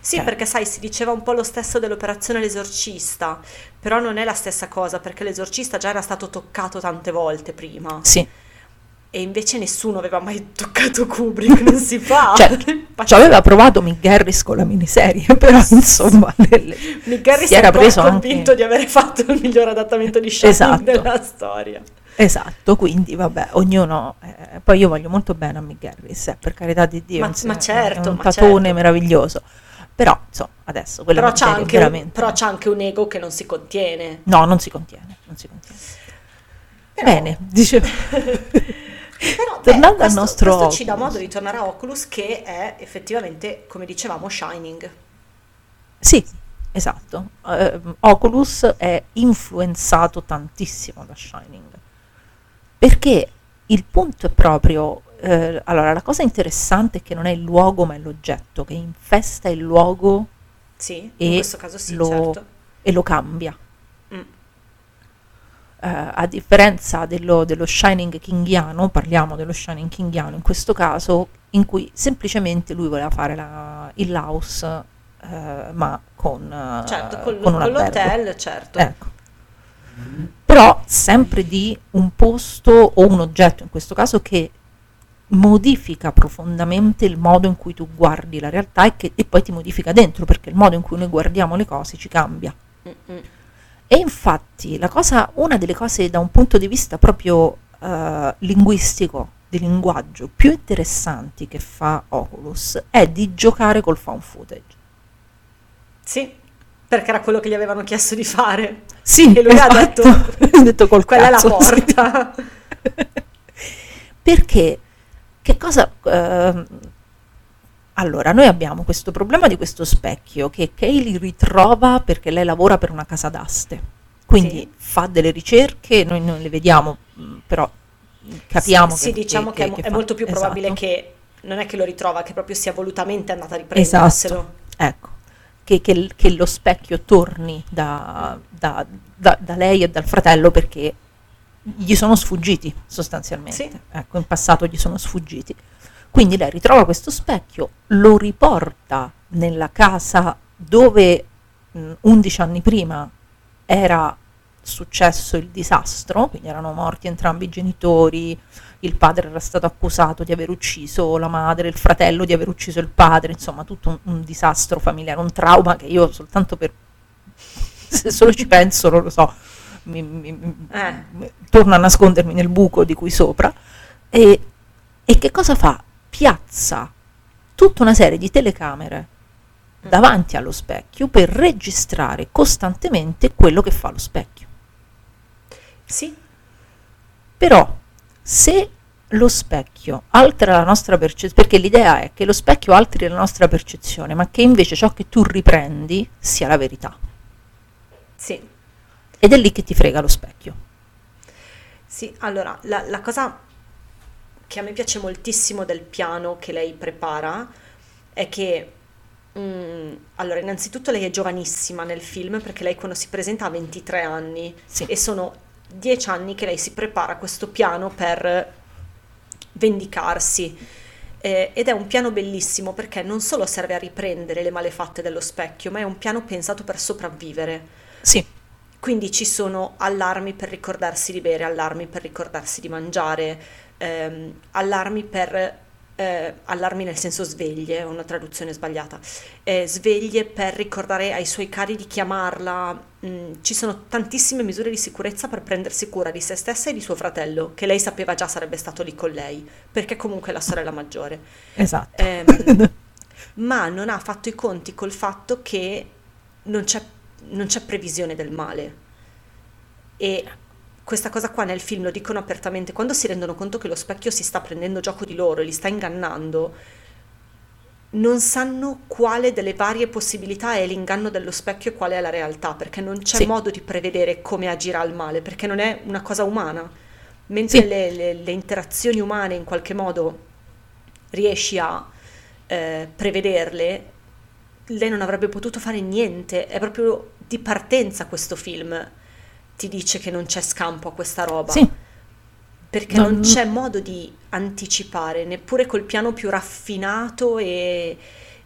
Sì, Cioè- perché sai, si diceva un po' lo stesso dell'operazione L'esorcista, però non è la stessa cosa, perché l'esorcista già era stato toccato tante volte prima, Sì, e invece nessuno aveva mai toccato Kubrick, non si fa. Cioè, ci aveva provato Mick Garris con la miniserie, però insomma le- le- Mick Garris si era preso convinto anche... di aver fatto il miglior adattamento di Shining Esatto. della storia. Esatto, quindi vabbè, ognuno... eh, poi io voglio molto bene a Mick Garris, eh, per carità di Dio, Ma- ma certo, è un ma tatone certo. meraviglioso. Però, insomma, adesso Però miniserie anche veramente... però c'ha anche un ego che non si contiene. No, non si contiene, non si contiene. Però- Bene, dicevo... Però, beh, Tornando al questo, nostro questo ci dà modo di tornare a Oculus, che è effettivamente, come dicevamo, Shining. Sì, esatto. Eh, Oculus è influenzato tantissimo da Shining. Perché il punto è proprio... eh, allora, la cosa interessante è che non è il luogo ma è l'oggetto, che infesta il luogo Sì, E in questo caso sì, lo- certo. e lo cambia. Eh, a differenza dello, dello Shining Kingiano, parliamo dello Shining Kingiano in questo caso, in cui semplicemente lui voleva fare la- il Laos, eh, ma con, eh, Certo, con, con con l'hotel, certo. Ecco. Però sempre di un posto o un oggetto, in questo caso, che modifica profondamente il modo in cui tu guardi la realtà e, che, e poi ti modifica dentro, perché il modo in cui noi guardiamo le cose ci cambia. Mm-mm. E infatti la cosa, una delle cose da un punto di vista proprio eh, linguistico, di linguaggio, più interessanti che fa Oculus è di giocare col found footage. Sì, perché era quello che gli avevano chiesto di fare. Sì, E lui ha esatto. detto, Ha detto col quella cazzo, è la sì. porta. Perché che cosa... ehm, allora, noi abbiamo questo problema di questo specchio che Kaylee ritrova perché lei lavora per una casa d'aste. Quindi Sì. fa delle ricerche, noi non le vediamo, mh, però capiamo sì, che, diciamo che, è, che è fa. molto più probabile Esatto. che non è che lo ritrova, che proprio sia volutamente andata a Esatto, riprenderselo. ecco, che, che che lo specchio torni da, da- da- da lei e dal fratello perché gli sono sfuggiti sostanzialmente. Sì. Ecco, in passato gli sono sfuggiti. Quindi lei ritrova questo specchio, lo riporta nella casa dove mh, 11 anni prima era successo il disastro, quindi erano morti entrambi i genitori, il padre era stato accusato di aver ucciso la madre, il fratello di aver ucciso il padre, insomma tutto un, un disastro familiare, un trauma che io soltanto per... se solo ci penso, non lo so, mi, mi- Eh. torno a nascondermi nel buco di qui sopra. E, e che cosa fa? Piazza tutta una serie di telecamere davanti allo specchio per registrare costantemente quello che fa lo specchio. Sì, Però se lo specchio altera la nostra percezione, perché l'idea è che lo specchio alteri la nostra percezione, ma che invece ciò che tu riprendi sia la verità. sì. Ed è lì che ti frega lo specchio. Sì, allora, la, la cosa che a me piace moltissimo del piano che lei prepara è che, mm, allora, innanzitutto lei è giovanissima nel film perché lei quando si presenta ha 23 anni Sì. e sono 10 anni che lei si prepara questo piano per vendicarsi. Eh, ed è un piano bellissimo perché non solo serve a riprendere le malefatte dello specchio, ma è un piano pensato per sopravvivere. Sì, Quindi ci sono allarmi per ricordarsi di bere, allarmi per ricordarsi di mangiare, ehm, allarmi per... eh, allarmi nel senso sveglie, una traduzione sbagliata, eh, sveglie per ricordare ai suoi cari di chiamarla, mm, ci sono tantissime misure di sicurezza per prendersi cura di se stessa e di suo fratello, che lei sapeva già sarebbe stato lì con lei, perché comunque è la sorella maggiore. esatto. Ehm, ma non ha fatto i conti col fatto che non c'è, non c'è previsione del male. E questa cosa qua nel film lo dicono apertamente, quando si rendono conto che lo specchio si sta prendendo gioco di loro e li sta ingannando, non sanno quale delle varie possibilità è l'inganno dello specchio e quale è la realtà, perché non c'è Sì. modo di prevedere come agirà il male, perché non è una cosa umana. Mentre Sì. le, le- le interazioni umane in qualche modo riesci a eh, prevederle, lei non avrebbe potuto fare niente. È proprio di partenza questo film ti dice che non c'è scampo a questa roba. Sì, Perché Non- non c'è modo di anticipare, neppure col piano più raffinato e,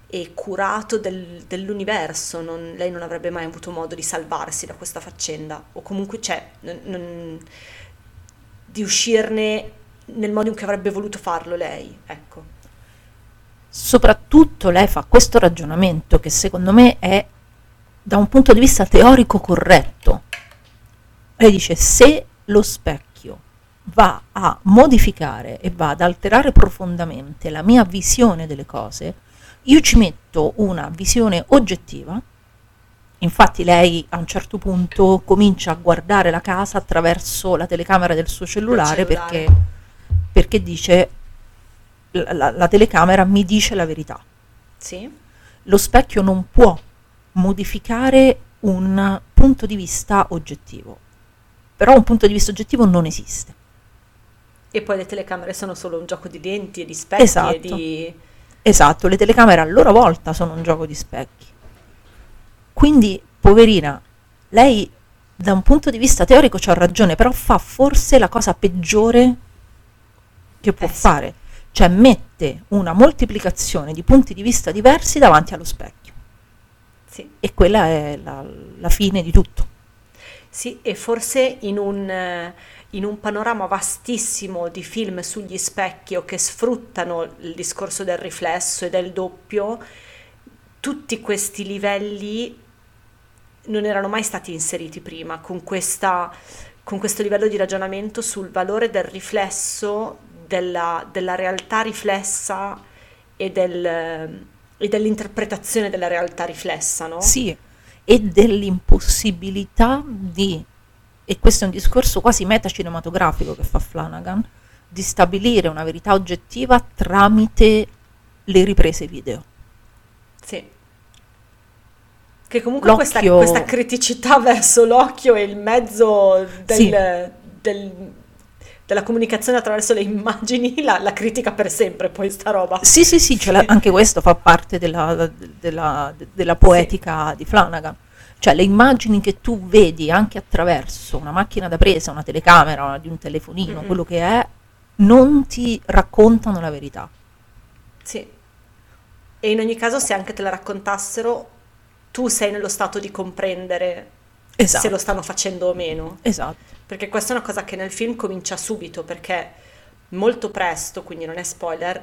e curato del- dell'universo. non- lei non avrebbe mai avuto modo di salvarsi da questa faccenda, o comunque c'è, non- non- di uscirne nel modo in cui avrebbe voluto farlo lei. Ecco. soprattutto lei fa questo ragionamento che secondo me è da un punto di vista teorico corretto. Lei dice se lo specchio va a modificare e va ad alterare profondamente la mia visione delle cose, io ci metto una visione oggettiva. Infatti lei a un certo punto comincia a guardare la casa attraverso la telecamera del suo cellulare, cellulare. Perché, perché dice la, la- la telecamera mi dice la verità. Sì? Lo specchio non può modificare un punto di vista oggettivo. Però un punto di vista oggettivo non esiste. E poi le telecamere sono solo un gioco di lenti e di specchi Esatto. e di... Esatto, le telecamere a loro volta sono un gioco di specchi. Quindi, poverina, lei da un punto di vista teorico c'ha ragione, però fa forse la cosa peggiore che può Eh sì. fare, cioè mette una moltiplicazione di punti di vista diversi davanti allo specchio. Sì. E quella è la, la fine di tutto. Sì, e forse in un, eh, in un panorama vastissimo di film sugli specchi o che sfruttano il discorso del riflesso e del doppio, tutti questi livelli non erano mai stati inseriti prima, con, questa, con questo livello di ragionamento sul valore del riflesso, della, della realtà riflessa e, del, e dell'interpretazione della realtà riflessa, no? Sì, e dell'impossibilità di, e questo è un discorso quasi metacinematografico che fa Flanagan, di stabilire una verità oggettiva tramite le riprese video. Sì. Che comunque questa, questa criticità verso l'occhio e il mezzo del- Sì. del- della comunicazione attraverso le immagini la, la critica per sempre poi sta roba. Sì, sì, sì, ce l'ha- anche questo fa parte della, della- della poetica di Flanagan. Cioè le immagini che tu vedi anche attraverso una macchina da presa, una telecamera, di un telefonino, Mhm. quello che è, non ti raccontano la verità. Sì. E in ogni caso se anche te la raccontassero, tu sei nello stato di comprendere Esatto. se lo stanno facendo o meno. Esatto. Perché questa è una cosa che nel film comincia subito, perché molto presto, quindi non è spoiler,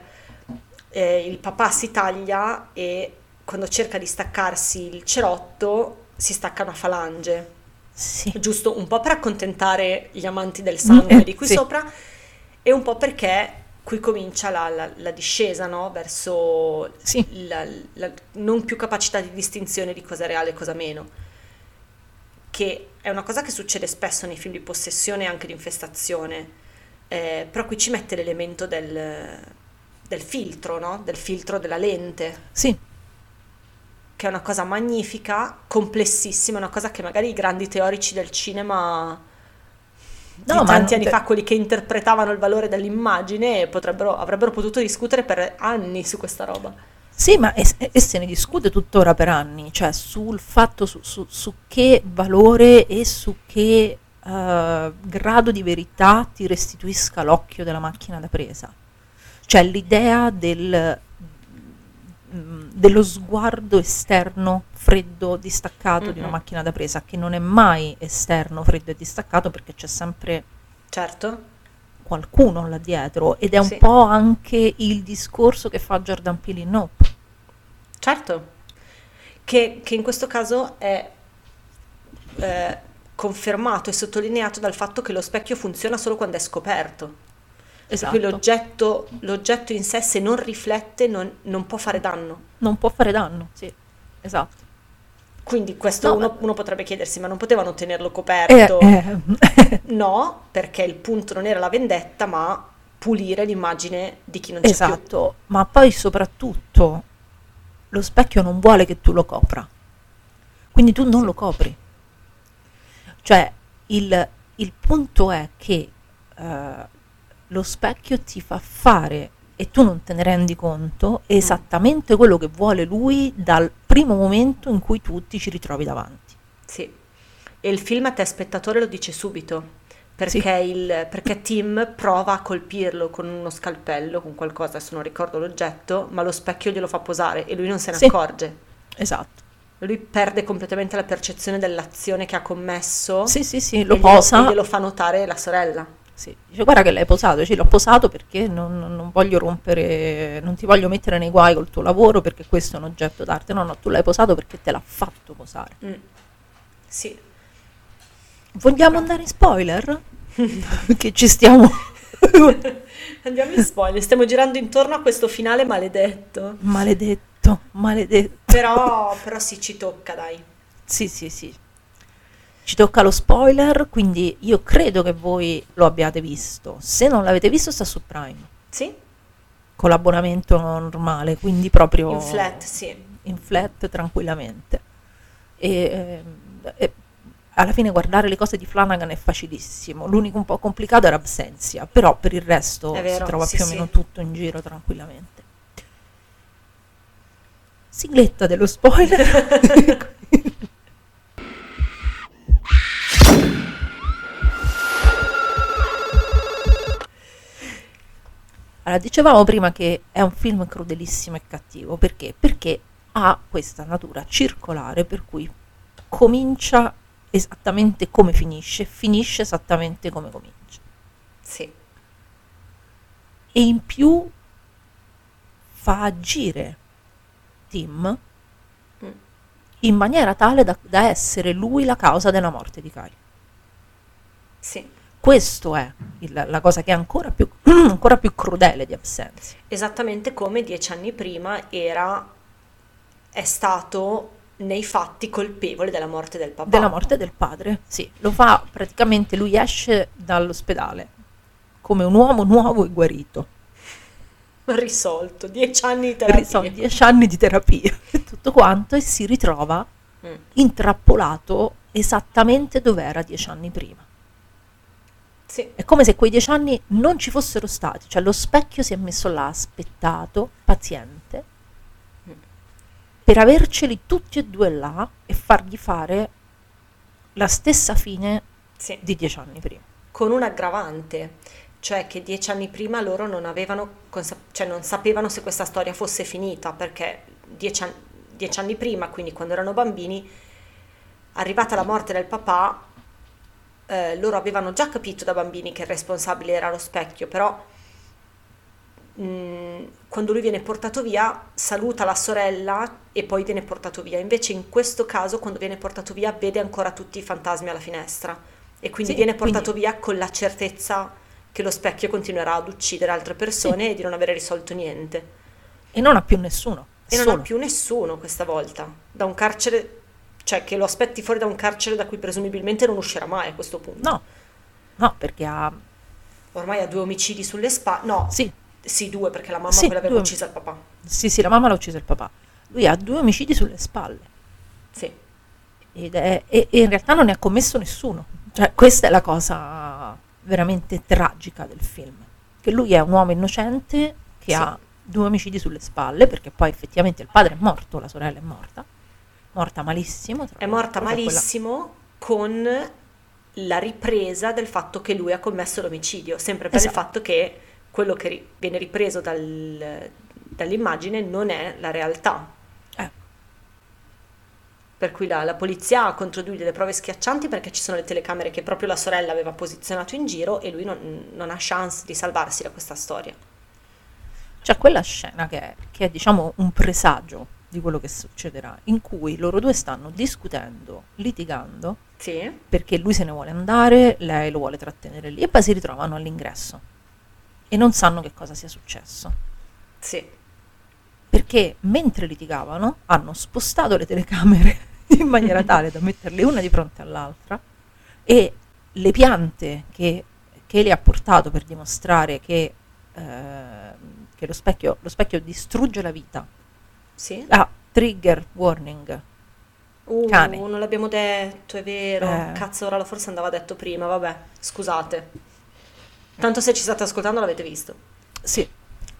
eh, il papà si taglia e quando cerca di staccarsi il cerotto si stacca una falange. Sì. Giusto un po' per accontentare gli amanti del sangue eh, di qui sì. sopra e un po' perché qui comincia la, la- la discesa, no? Verso Sì. la, la non più capacità di distinzione di cosa è reale e cosa meno. Che è una cosa che succede spesso nei film di possessione e anche di infestazione. Eh, però qui ci mette l'elemento del, del filtro, no? Del filtro della lente Sì, che è una cosa magnifica, complessissima, una cosa che magari i grandi teorici del cinema No, tanti anni fa, quelli che interpretavano il valore dell'immagine, potrebbero, avrebbero potuto discutere per anni su questa roba. Sì, ma e, e se ne discute tuttora per anni, cioè sul fatto su, su- su che valore e su che eh, grado di verità ti restituisca l'occhio della macchina da presa. Cioè l'idea del, mm, dello sguardo esterno, freddo, distaccato di una macchina da presa, che non è mai esterno, freddo e distaccato perché c'è sempre Certo, qualcuno là dietro ed è un Sì. po' anche il discorso che fa Jordan Peele in Nope. Certo, che, che in questo caso è eh, confermato e sottolineato dal fatto che lo specchio funziona solo quando è scoperto. Esatto. L'oggetto, l'oggetto in sé, se non riflette, non, non può fare danno. Non può fare danno, sì, esatto. Quindi questo No, uno, uno potrebbe chiedersi, ma non potevano tenerlo coperto? Eh, eh, No, perché il punto non era la vendetta, ma pulire l'immagine di chi non c'è più. esatto, ma poi soprattutto lo specchio non vuole che tu lo copra, quindi tu non lo copri. Cioè, il, il punto è che eh, lo specchio ti fa fare, e tu non te ne rendi conto, esattamente quello che vuole lui dal primo momento in cui tu ti ci ritrovi davanti. Sì. E il film a te spettatore lo dice subito, perché, il- perché Tim prova a colpirlo con uno scalpello, con qualcosa, adesso non ricordo l'oggetto, ma lo specchio glielo fa posare e lui non se ne Sì. accorge. Esatto. Lui perde completamente la percezione dell'azione che ha commesso Sì, sì, sì, e lo glielo- posa. e glielo fa notare la sorella. Sì, dice guarda che l'hai posato, sì, l'ho posato perché non, non- non voglio rompere, non ti voglio mettere nei guai col tuo lavoro perché questo è un oggetto d'arte. No, no, tu l'hai posato perché te l'ha fatto posare. Mm. Sì. Vogliamo andare in spoiler? che ci stiamo... Andiamo in spoiler, stiamo girando intorno a questo finale maledetto. maledetto, maledetto. Però, però sì, ci tocca, dai. Sì, sì, sì. Ci tocca lo spoiler, quindi io credo che voi lo abbiate visto. Se non l'avete visto sta su Prime, Sì? con l'abbonamento normale, quindi proprio... In flat, sì. in flat tranquillamente. E, ehm, e alla fine guardare le cose di Flanagan è facilissimo. L'unico un po' complicato era Absentia, però per il resto vero, si trova sì, più o sì. meno tutto in giro tranquillamente. Sigletta dello spoiler. Allora, dicevamo prima che è un film crudelissimo e cattivo, perché? Perché ha questa natura circolare per cui comincia esattamente come finisce, finisce esattamente come comincia. Sì, E in più fa agire Tim Mm. in maniera tale da, da essere lui la causa della morte di Kai. sì. Questo è il- la cosa che è ancora più, ancora più crudele di Absenza. Esattamente come dieci anni prima era, è stato nei fatti colpevole della morte del papà. Della morte del padre, sì, lo fa praticamente, lui esce dall'ospedale come un uomo nuovo e guarito. Risolto, dieci anni di terapia. Sono dieci anni di terapia e tutto quanto e si ritrova Mm. intrappolato esattamente dove era dieci anni prima. Sì, È come se quei dieci anni non ci fossero stati, cioè lo specchio si è messo là, aspettato, paziente, per averceli tutti e due là e fargli fare la stessa fine sì. di dieci anni prima. Con un aggravante, cioè che dieci anni prima loro non avevano, cioè non sapevano se questa storia fosse finita, perché dieci, an- dieci anni prima, quindi quando erano bambini, arrivata la morte del papà, eh, loro avevano già capito da bambini che il responsabile era lo specchio, però mh, quando lui viene portato via saluta la sorella e poi viene portato via. Invece in questo caso quando viene portato via vede ancora tutti i fantasmi alla finestra e quindi Sì, viene quindi- portato via con la certezza che lo specchio continuerà ad uccidere altre persone e di non avere risolto niente. E non ha più nessuno. E non solo. ha più nessuno questa volta. Da un carcere, cioè che lo aspetti fuori da un carcere da cui presumibilmente non uscirà mai a questo punto. No, no, perché ha... Ormai ha due omicidi sulle spalle. No, Sì, sì, due perché la mamma Sì, quella aveva ucciso il papà. sì, sì, la mamma l'ha ucciso il papà. Lui ha due omicidi sulle spalle. Sì, Ed è- e, e in realtà non ne ha commesso nessuno. Cioè, questa è la cosa veramente tragica del film. Che lui è un uomo innocente che Sì. ha due omicidi sulle spalle, perché poi effettivamente il padre è morto, la sorella è morta. Morta malissimo. è morta cioè quella- malissimo con la ripresa del fatto che lui ha commesso l'omicidio, sempre per Esatto. il fatto che quello che ri- viene ripreso dal- dall'immagine non è la realtà. Eh, Per cui la, la polizia ha contro lui delle prove schiaccianti perché ci sono le telecamere che proprio la sorella aveva posizionato in giro e lui non, non ha chance di salvarsi da questa storia. C'è quella scena che è, che è, diciamo un presagio di quello che succederà, in cui loro due stanno discutendo, litigando, Sì, perché lui se ne vuole andare, lei lo vuole trattenere lì e poi si ritrovano all'ingresso e non sanno che cosa sia successo. sì, Perché mentre litigavano hanno spostato le telecamere in maniera tale da metterle una di fronte all'altra e le piante che, che le ha portato per dimostrare che, eh, che lo, specchio, lo specchio distrugge la vita. sì. Ah, trigger warning. Uh, cane. non l'abbiamo detto, è vero. Eh. Cazzo, ora forse andava detto prima, vabbè, scusate. Tanto se ci state ascoltando l'avete visto. Sì,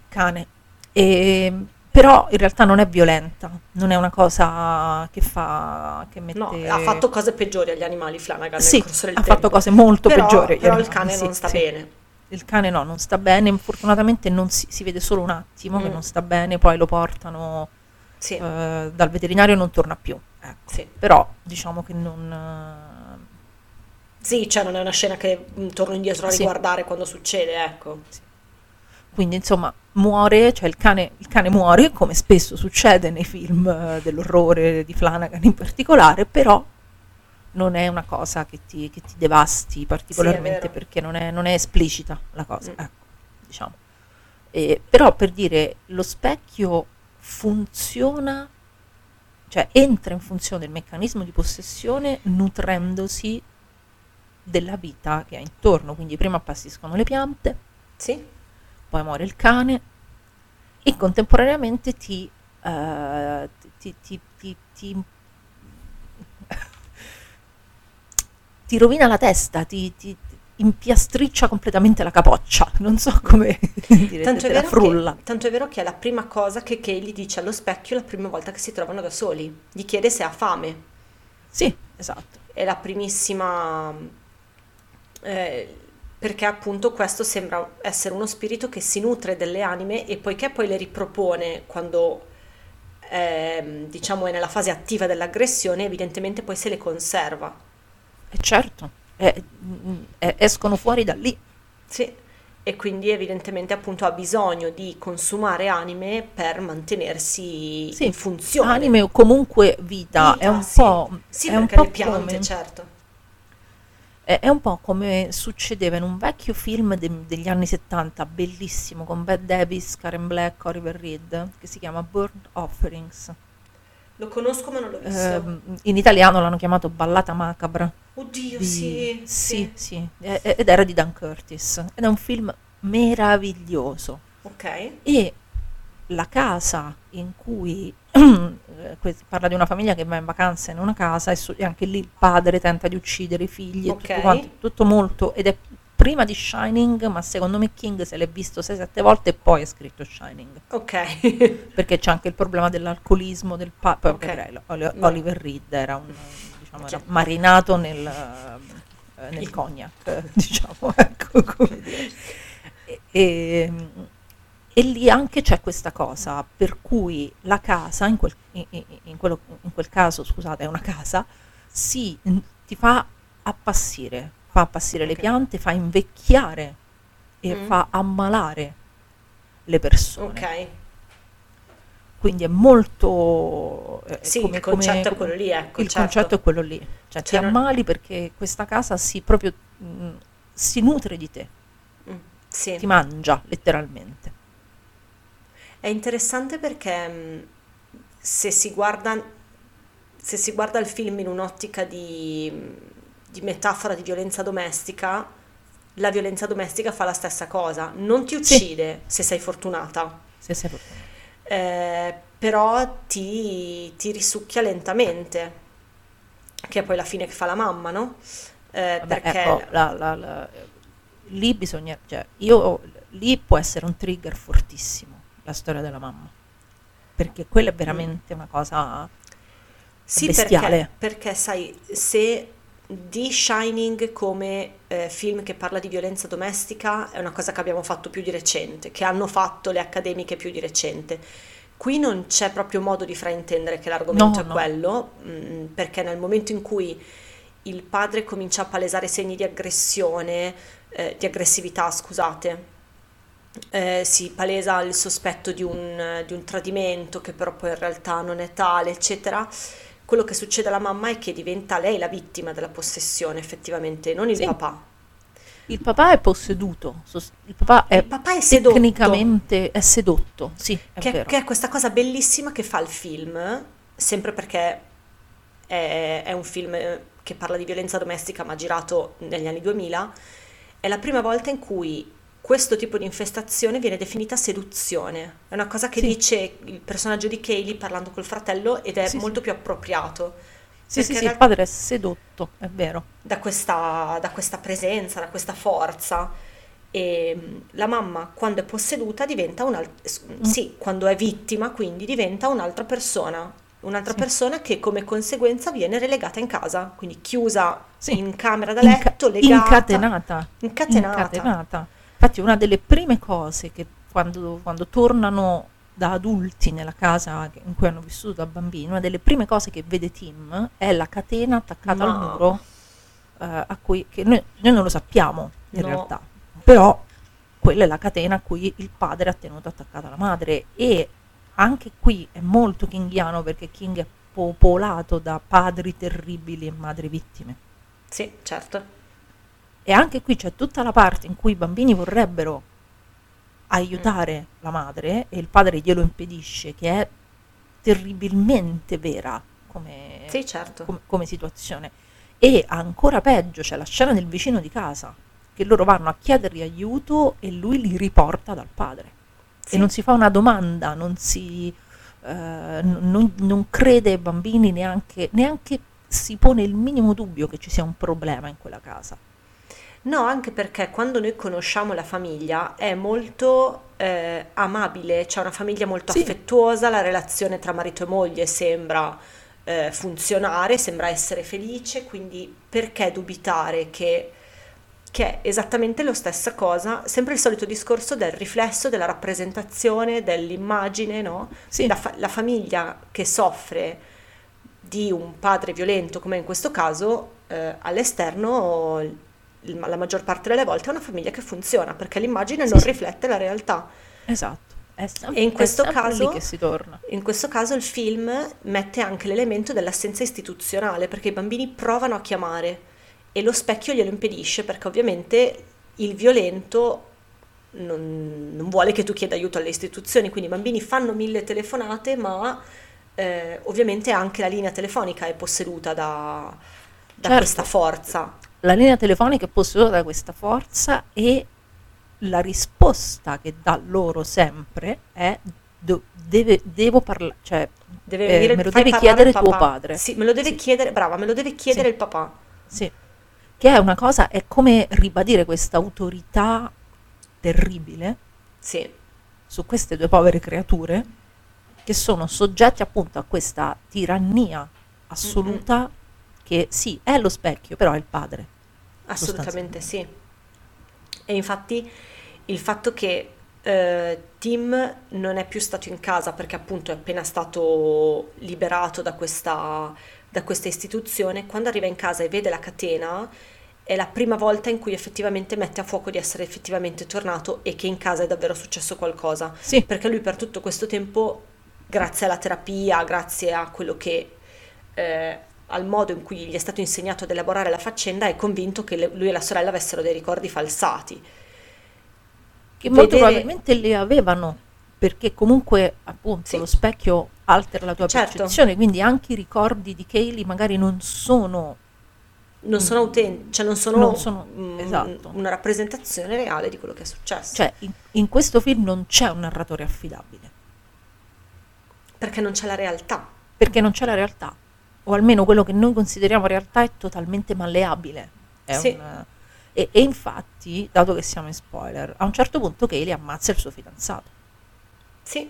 cane. E, però in realtà non è violenta, non è una cosa che fa che mette No, ha fatto cose peggiori agli animali Flanagan Sì, nel corso del ha tempo. fatto cose molto Però- peggiori Però il animali, cane sì, non sta sì. bene. Il cane no, non sta bene, fortunatamente non si, si vede solo un attimo che Mm. non sta bene, poi lo portano Sì, eh, dal veterinario e non torna più. Ecco. Però diciamo che non... eh, Sì, cioè non è una scena che mm, torno indietro a Sì. riguardare quando succede, ecco. Quindi insomma muore, cioè il cane, il cane muore, come spesso succede nei film eh, dell'orrore di Flanagan in particolare, però non è una cosa che ti, che ti devasti particolarmente vero. perché non è, non è esplicita la cosa, Mm. ecco, diciamo. E, però per dire, lo specchio funziona, cioè entra in funzione del meccanismo di possessione nutrendosi della vita che ha intorno, quindi prima appassiscono le piante, Sì, poi muore il cane e contemporaneamente ti, eh, ti, ti- ti- ti- ti rovina la testa, ti, ti impiastriccia completamente la capoccia, non so come dire, Tanto è, frulla. che, tanto è vero che è la prima cosa che Kay dice allo specchio la prima volta che si trovano da soli. Gli chiede se ha fame. Sì, esatto. È la primissima... eh, perché appunto questo sembra essere uno spirito che si nutre delle anime e poiché poi le ripropone quando ehm, diciamo è nella fase attiva dell'aggressione, evidentemente poi se le conserva. E certo, eh, mm, eh, escono fuori da lì. Sì, e quindi evidentemente appunto ha bisogno di consumare anime per mantenersi Sì, in funzione. Anime o comunque vita, è Vita, un sì. po', Sì, è un perché po' le piante, come, certo. È, è un po' come succedeva in un vecchio film de- degli anni 70, bellissimo, con Bette Davis, Karen Black, Oliver Reed, che si chiama Burnt Offerings. Lo conosco ma non l'ho visto. Ehm, in italiano l'hanno chiamato Ballata Macabra. Oddio, di- sì, sì, sì, e- e- ed era di Dan Curtis. Ed è un film meraviglioso. Ok. E la casa in cui eh, parla di una famiglia che va in vacanza in una casa e, su- e anche lì il padre tenta di uccidere i figli e Ok. tutto quanto, tutto molto ed è prima di Shining, ma secondo me King se l'è visto 6-7 volte e poi ha scritto Shining, Ok. perché c'è anche il problema dell'alcolismo del padre, Ok. Oli- No. Oliver Reed era, un, diciamo, era marinato nel, eh, nel cognac, diciamo, ecco come dire. E, e- e lì anche c'è questa cosa per cui la casa, in quel, in- in- quello- in quel caso, scusate, è una casa, si, ti fa appassire, fa appassire le Ok. piante, fa invecchiare e Mm. fa ammalare le persone. Ok. Quindi è molto... eh, Sì, come- il concetto come- è quello lì, ecco, Il certo. concetto è quello lì. Cioè ti non- ammali perché questa casa si proprio... mm, si nutre di te, Mm, Sì. ti mangia letteralmente. È interessante perché mh, se si guarda, se si guarda il film in un'ottica di, di metafora di violenza domestica, la violenza domestica fa la stessa cosa. Non ti Sì. uccide se sei fortunata, Se sei fortunato. eh, però ti, ti risucchia lentamente, che è poi la fine che fa la mamma, no? Eh, Vabbè, perché ecco, la- la- la- lì bisogna, cioè, io, lì può essere un trigger fortissimo, la storia della mamma, perché quella è veramente una cosa Sì, bestiale. perché, perché sai, se di Shining come eh, film che parla di violenza domestica è una cosa che abbiamo fatto più di recente, che hanno fatto le accademiche più di recente. Qui non c'è proprio modo di fraintendere che l'argomento No, è no. quello, mm, perché nel momento in cui il padre comincia a palesare segni di aggressione, eh, di aggressività, scusate, eh, si palesa il sospetto di un, di un tradimento che però poi in realtà non è tale, eccetera. Quello che succede alla mamma è che diventa lei la vittima della possessione, effettivamente, non il Sì. papà. Il papà è posseduto, il papà è, Il papà è sedotto. tecnicamente è sedotto, sì, è che, che è questa cosa bellissima che fa il film, sempre perché è, è un film eh, che parla di violenza domestica ma girato negli anni 2000, è la prima volta in cui questo tipo di infestazione viene definita seduzione. È una cosa che Sì. dice il personaggio di Kaylee parlando col fratello ed è Sì, molto più appropriato. Sì, sì, sì, il padre è sedotto, è vero. da questa, da questa presenza, da questa forza. E mm, la mamma, quando è posseduta, diventa un'altra, Mm. sì, quando è vittima, quindi diventa un'altra persona. Un'altra Sì. persona che come conseguenza viene relegata in casa, quindi chiusa Sì. in camera da Inca- letto, legata. incatenata. Incatenata. Incatenata. Infatti una delle prime cose che quando, quando tornano da adulti nella casa in cui hanno vissuto da bambini, una delle prime cose che vede Tim è la catena attaccata al No. muro, eh, a cui, che noi, noi non lo sappiamo in No. realtà, però quella è la catena a cui il padre ha tenuto attaccata la madre e anche qui è molto kinghiano perché King è popolato da padri terribili e madri vittime. Sì, certo. E anche qui c'è tutta la parte in cui i bambini vorrebbero aiutare la madre e il padre glielo impedisce, che è terribilmente vera come, Sì, certo. come- come situazione. E ancora peggio c'è la scena del vicino di casa, che loro vanno a chiedergli aiuto e lui li riporta dal padre. Sì. E non si fa una domanda, non si... eh, non, non crede ai bambini neanche, neanche si pone il minimo dubbio che ci sia un problema in quella casa. No, anche perché quando noi conosciamo la famiglia è molto eh, amabile, c'è una famiglia molto Sì. affettuosa, la relazione tra marito e moglie sembra eh, funzionare, sembra essere felice, quindi perché dubitare che, che è esattamente la stessa cosa, sempre il solito discorso del riflesso, della rappresentazione, dell'immagine, no? Sì. La, fa- la famiglia che soffre di un padre violento, come in questo caso, eh, all'esterno la maggior parte delle volte è una famiglia che funziona perché l'immagine Sì, non sì. riflette la realtà. Esatto. È sem- E in questo caso- lì che si torna. In questo caso il film mette anche l'elemento dell'assenza istituzionale perché i bambini provano a chiamare e lo specchio glielo impedisce perché ovviamente il violento non, non vuole che tu chieda aiuto alle istituzioni, quindi i bambini fanno mille telefonate ma eh, ovviamente anche la linea telefonica è posseduta da, da Certo. questa forza. La linea telefonica è posseduta da questa forza e la risposta che dà loro sempre è do- deve, devo parlare, cioè Deve eh, venire me lo devi parlare chiedere tuo padre. Sì, me lo deve Sì. chiedere, brava, me lo deve chiedere Sì. il papà. Sì, che è una cosa, è come ribadire questa autorità terribile Sì, su queste due povere creature che sono soggetti appunto a questa tirannia assoluta che sì, è lo specchio, però è il padre. assolutamente sì. E infatti il fatto che eh, Tim non è più stato in casa perché appunto è appena stato liberato da questa, da questa istituzione, quando arriva in casa e vede la catena è la prima volta in cui effettivamente mette a fuoco di essere effettivamente tornato e che in casa è davvero successo qualcosa. Sì, perché lui per tutto questo tempo, grazie alla terapia, grazie a quello che, eh, al modo in cui gli è stato insegnato ad elaborare la faccenda, è convinto che lui e la sorella avessero dei ricordi falsati. che molto vedere- probabilmente le avevano, perché comunque appunto Sì. lo specchio altera la tua Certo. percezione, quindi anche i ricordi di Kaylee magari non sono Non sono autentici, cioè non sono, Non sono- mm, esatto. una rappresentazione reale di quello che è successo. Cioè, in, in questo film non c'è un narratore affidabile, perché non c'è la realtà. perché non c'è la realtà, o almeno quello che noi consideriamo realtà è totalmente malleabile. È Sì. un- e, e infatti, dato che siamo in spoiler, a un certo punto Kaylee ammazza il suo fidanzato. Sì.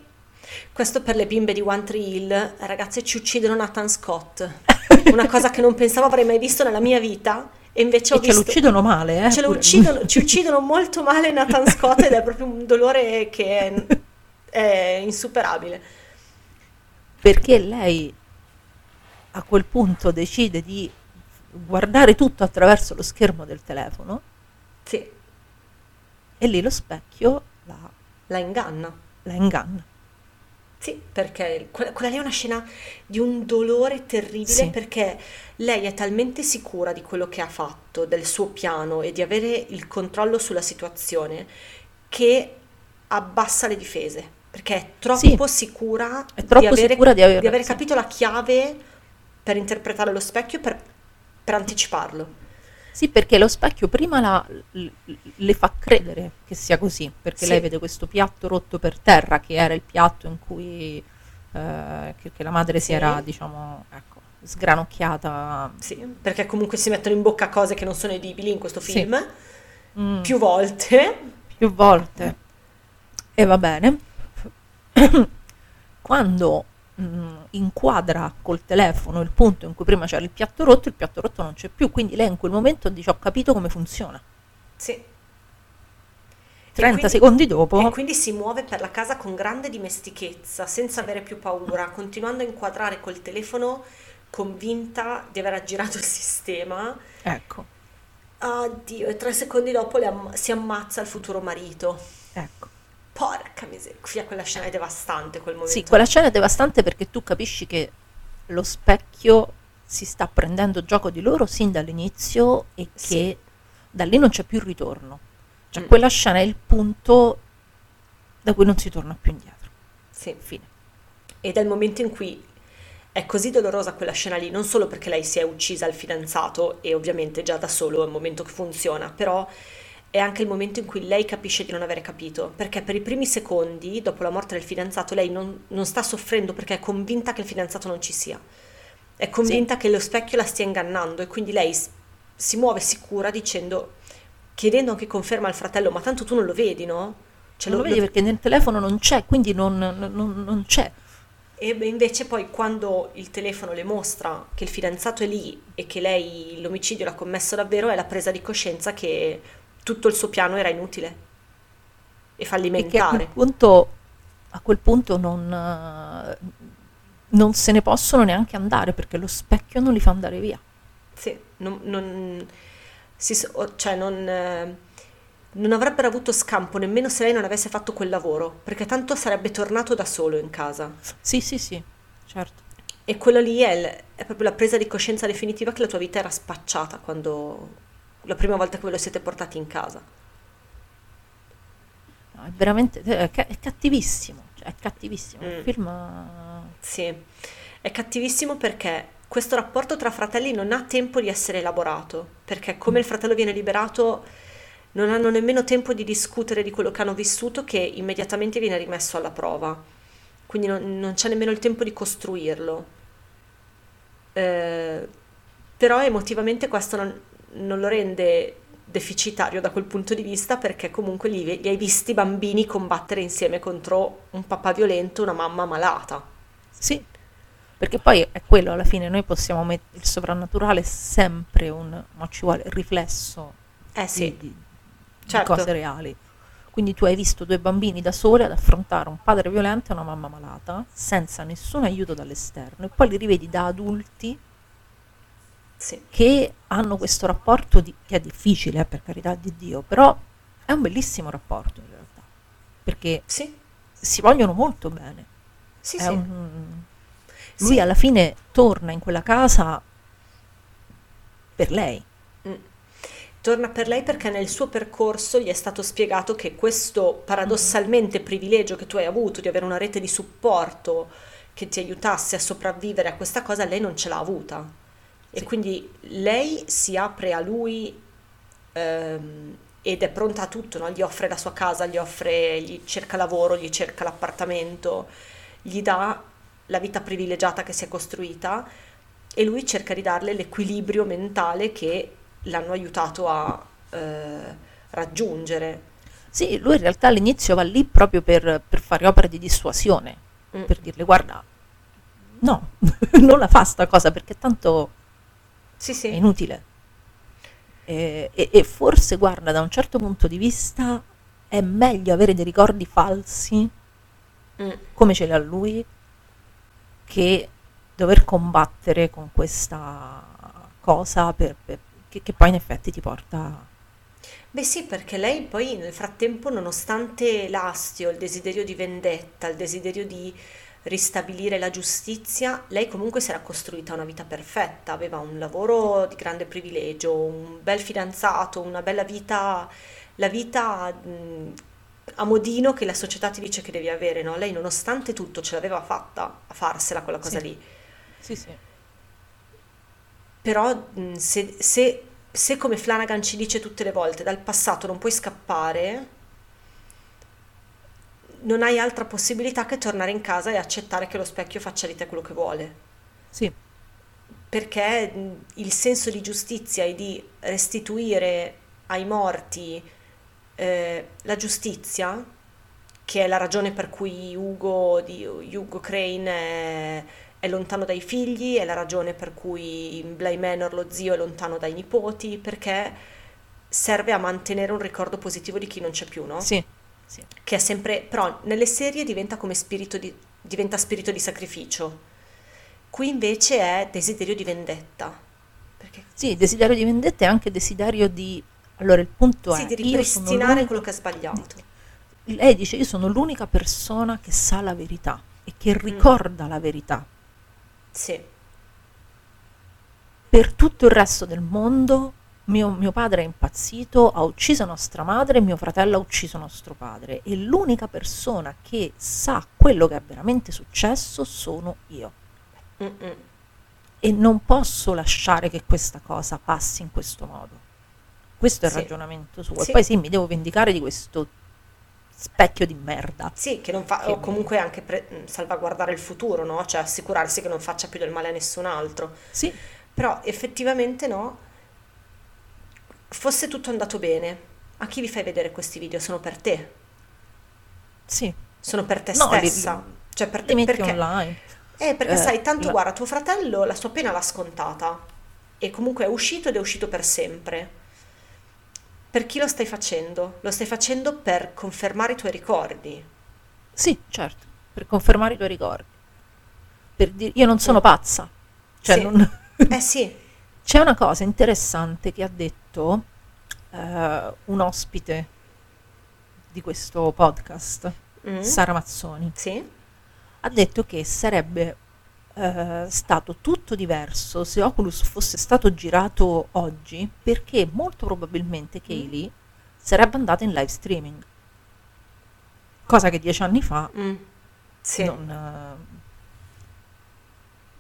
Questo per le bimbe di One Tree Hill, ragazze, ci uccidono Nathan Scott. Una cosa che non pensavo avrei mai visto nella mia vita. E invece ho e ce lo uccidono male, eh? Ce lo uccidono, ci uccidono molto male Nathan Scott ed è proprio un dolore che è, è insuperabile. perché lei a quel punto decide di guardare tutto attraverso lo schermo del telefono Sì, e lì lo specchio la, la inganna. la inganna. Sì, perché quella, quella lì è una scena di un dolore terribile Sì. perché lei è talmente sicura di quello che ha fatto, del suo piano e di avere il controllo sulla situazione che abbassa le difese. Perché è troppo sicura, È troppo di, avere, sicura di aver- di aver sì. capito la chiave per interpretare lo specchio, per, per anticiparlo. Sì, perché lo specchio prima la- le fa credere che sia così, perché Sì. lei vede questo piatto rotto per terra, che era il piatto in cui eh, che, che la madre si Sì. era, diciamo, ecco, sgranocchiata. Sì, perché comunque si mettono in bocca cose che non sono edibili in questo Sì. film, Mm, più volte. più volte. E va bene. Quando mm, inquadra col telefono il punto in cui prima c'era il piatto rotto, il piatto rotto non c'è più, quindi lei in quel momento dice ho capito come funziona. Sì. 30 quindi- secondi dopo, E quindi si muove per la casa con grande dimestichezza, senza avere più paura, continuando a inquadrare col telefono convinta di aver aggirato il sistema. ecco, Oddio, e tre secondi dopo am- si ammazza il futuro marito. ecco. Porca miseria, quella scena è devastante quel momento. Sì, quella scena è devastante perché tu capisci che lo specchio si sta prendendo gioco di loro sin dall'inizio e che Sì. da lì non c'è più ritorno. Cioè Mm. quella scena è il punto da cui non si torna più indietro. Sì. Fine. Ed è il momento in cui è così dolorosa quella scena lì, non solo perché lei si è uccisa al fidanzato e ovviamente già da solo è un momento che funziona, però è anche il momento in cui lei capisce di non avere capito, perché per i primi secondi, dopo la morte del fidanzato, lei non, non sta soffrendo perché è convinta che il fidanzato non ci sia. È convinta che lo specchio la stia ingannando e quindi lei si muove sicura dicendo, chiedendo anche conferma al fratello, ma tanto tu non lo vedi, no? Cioè, non lo vedi perché nel telefono non c'è, quindi non, non- non- c'è. E invece poi quando il telefono le mostra che il fidanzato è lì e che lei l'omicidio l'ha commesso davvero, è la presa di coscienza che tutto il suo piano era inutile e E che a fallimentare. quel punto, a quel punto non, eh, non se ne possono neanche andare perché lo specchio non li fa andare via. Sì, non, non- si cioè non, eh, non avrebbero avuto scampo nemmeno se lei non avesse fatto quel lavoro, perché tanto sarebbe tornato da solo in casa. Sì, sì, sì, certo. E quello lì è, è proprio la presa di coscienza definitiva che la tua vita era spacciata quando la prima volta che ve lo siete portati in casa. No, è veramente è, ca- è cattivissimo, cioè, è cattivissimo. Il Mm. film eh, Sì, è cattivissimo perché questo rapporto tra fratelli non ha tempo di essere elaborato, perché come il fratello viene liberato non hanno nemmeno tempo di discutere di quello che hanno vissuto che immediatamente viene rimesso alla prova. Quindi non, non c'è nemmeno il tempo di costruirlo. Eh, però emotivamente questo non, non lo rende deficitario da quel punto di vista perché comunque li, li hai visti bambini combattere insieme contro un papà violento, una mamma malata. Sì, perché poi è quello alla fine, noi possiamo mettere il soprannaturale è sempre un, ma ci vuole il riflesso Eh di, sì, di- di certo. cose reali. Quindi tu hai visto due bambini da soli ad affrontare un padre violento e una mamma malata, senza nessun aiuto dall'esterno, e poi li rivedi da adulti Sì, che hanno questo rapporto di- che è difficile, eh, per carità di Dio, però è un bellissimo rapporto in realtà, perché sì, si vogliono molto bene. sì, È sì. un- Lui Sì. alla fine torna in quella casa per lei. Mm. Torna per lei perché nel suo percorso gli è stato spiegato che questo paradossalmente privilegio che tu hai avuto di avere una rete di supporto che ti aiutasse a sopravvivere a questa cosa, lei non ce l'ha avuta. E Sì. quindi lei si apre a lui ehm, ed è pronta a tutto, no? Gli offre la sua casa, gli offre, gli cerca lavoro, gli cerca l'appartamento, gli dà la vita privilegiata che si è costruita e lui cerca di darle l'equilibrio mentale che l'hanno aiutato a eh, raggiungere. Sì, lui in realtà all'inizio va lì proprio per, per fare opere di dissuasione, Mm. per dirle guarda, no, non la fa sta cosa perché tanto Sì, è sì, inutile. E, e- e forse, guarda, da un certo punto di vista è meglio avere dei ricordi falsi Mm. come ce li ha lui che dover combattere con questa cosa per- per- che, che poi in effetti ti porta... Beh sì, perché lei poi nel frattempo, nonostante l'astio, il desiderio di vendetta, il desiderio di ristabilire la giustizia, lei comunque si era costruita una vita perfetta, aveva un lavoro di grande privilegio, un bel fidanzato, una bella vita, la vita mh, a modino che la società ti dice che devi avere, no? Lei nonostante tutto ce l'aveva fatta a farsela quella cosa Sì. lì. Sì, sì. Però mh, se, se- se come Flanagan ci dice tutte le volte, dal passato non puoi scappare, non hai altra possibilità che tornare in casa e accettare che lo specchio faccia di te quello che vuole. Sì, Perché il senso di giustizia e di restituire ai morti eh, la giustizia, che è la ragione per cui Ugo, di, Ugo Crane è, è lontano dai figli, è la ragione per cui Bly Manor, lo zio, è lontano dai nipoti, perché serve a mantenere un ricordo positivo di chi non c'è più, no? sì, sì. Che è sempre, però nelle serie diventa come spirito di, diventa spirito di sacrificio. Qui invece è desiderio di vendetta. Perché Sì, desiderio di vendetta e anche desiderio di... Allora, il punto sì, è... di ripristinare quello che è sbagliato. Lei dice, io sono l'unica persona che sa la verità e che ricorda la verità. Sì, Per tutto il resto del mondo, mio, mio padre è impazzito, ha ucciso nostra madre, mio fratello ha ucciso nostro padre e l'unica persona che sa quello che è veramente successo sono io. Mm-mm. E non posso lasciare che questa cosa passi in questo modo. Questo è il Sì. ragionamento suo. Sì. E poi sì, mi devo vendicare di questo specchio di merda. Sì, che non fa, Che- o comunque anche pre- mh, salvaguardare il futuro, no? Cioè assicurarsi che non faccia più del male a nessun altro. Sì, Però effettivamente no, fosse tutto andato bene, a chi vi fai vedere questi video? Sono per te, sì. sono per te No, li- stessa. cioè per Li te, perché? online. Eh, perché Eh, sai, tanto la- guarda, tuo fratello la sua pena l'ha scontata e comunque è uscito ed è uscito per sempre. Per chi lo stai facendo? Lo stai facendo per confermare i tuoi ricordi. Sì, certo, per confermare i tuoi ricordi. Per dire, io non sono pazza. Cioè, Sì. non- Eh sì, C'è una cosa interessante che ha detto eh, un ospite di questo podcast, Mm. Sara Mazzoni. sì, Ha detto che sarebbe eh, stato tutto diverso se Oculus fosse stato girato oggi, perché molto probabilmente Kaylee sarebbe andata in live streaming. Cosa che dieci anni fa Mm. sì. non, eh,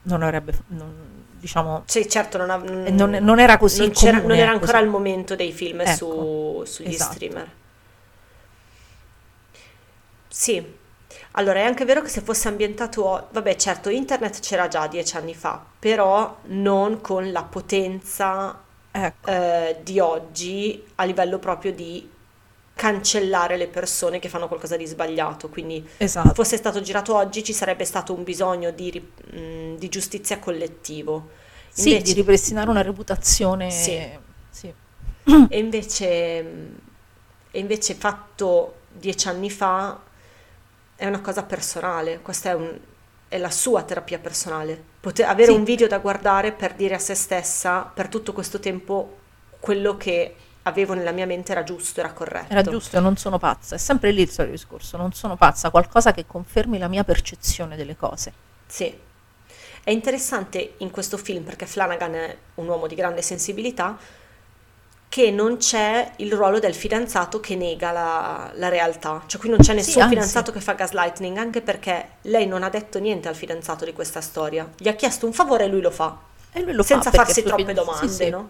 non avrebbe, non- diciamo, Sì, certo, non, eh, non, non era così non comune, non era ancora sì. il momento dei film Ecco, su- sugli esatto. streamer. Sì, allora è anche vero che se fosse ambientato, vabbè certo internet c'era già dieci anni fa, però non con la potenza Ecco, eh, di oggi a livello proprio di cancellare le persone che fanno qualcosa di sbagliato, quindi esatto. fosse stato girato oggi ci sarebbe stato un bisogno di, mh, di giustizia collettivo. Sì, Invece- di ripristinare una reputazione. Sì. sì. E invece, e invece fatto dieci anni fa è una cosa personale, questa è, un- è la sua terapia personale. Poter, avere Sì. un video da guardare per dire a se stessa per tutto questo tempo quello che avevo nella mia mente era giusto, era corretto. Era giusto, non sono pazza. È sempre lì il solito discorso. Non sono pazza, qualcosa che confermi la mia percezione delle cose. Sì. È interessante in questo film perché Flanagan è un uomo di grande sensibilità che non c'è il ruolo del fidanzato che nega la, la realtà, cioè qui non c'è nessun anzi. fidanzato che fa gaslighting, anche perché lei non ha detto niente al fidanzato di questa storia, gli ha chiesto un favore e lui lo fa, E lui lo senza fa farsi troppe fid- domande, sì, sì. no?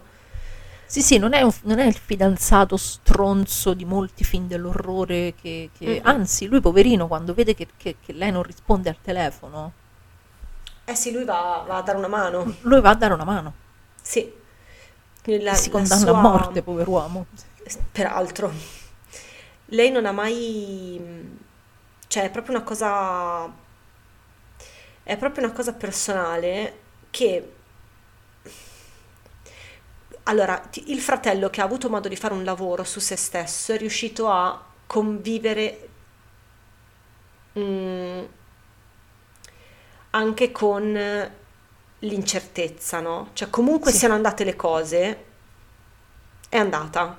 Sì, sì, non è, un- non è il fidanzato stronzo di molti film dell'orrore che... che- Mm-mm. Anzi, lui poverino, quando vede che, che- che lei non risponde al telefono, Eh sì, lui va, va a dare una mano, lui va a dare una mano. sì. La- si condanna sua- a morte, pover'uomo. Peraltro, lei non ha mai, cioè è proprio una cosa, è proprio una cosa personale che, allora, il fratello che ha avuto modo di fare un lavoro su se stesso è riuscito a convivere mm, anche con l'incertezza, no? Cioè comunque Sì. siano andate le cose, è andata.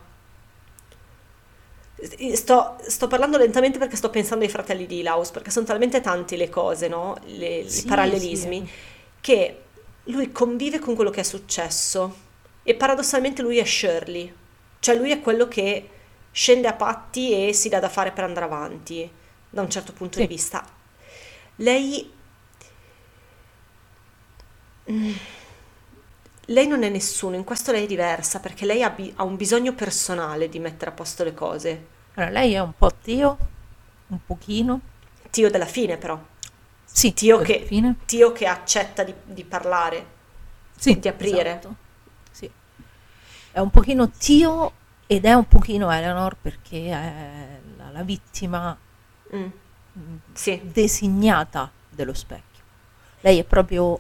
Sto, sto parlando lentamente perché sto pensando ai fratelli di Laus, perché sono talmente tante le cose, no? Le- Sì, I parallelismi, sì. che lui convive con quello che è successo e paradossalmente lui è Shirley, cioè lui è quello che scende a patti e si dà da fare per andare avanti, da un certo punto Sì. di vista. Lei... Mm. Lei non è nessuno, in questo lei è diversa perché lei ha, bi- ha un bisogno personale di mettere a posto le cose. Allora, lei è un po' Tio, un pochino. Tio della fine però, Sì, Tio che, fine. Tio che accetta di, di parlare. Sì, di aprire. esatto. È un pochino Tio ed è un pochino Eleanor perché è la, la vittima Mm, mm, Sì, designata dello specchio. Lei è proprio,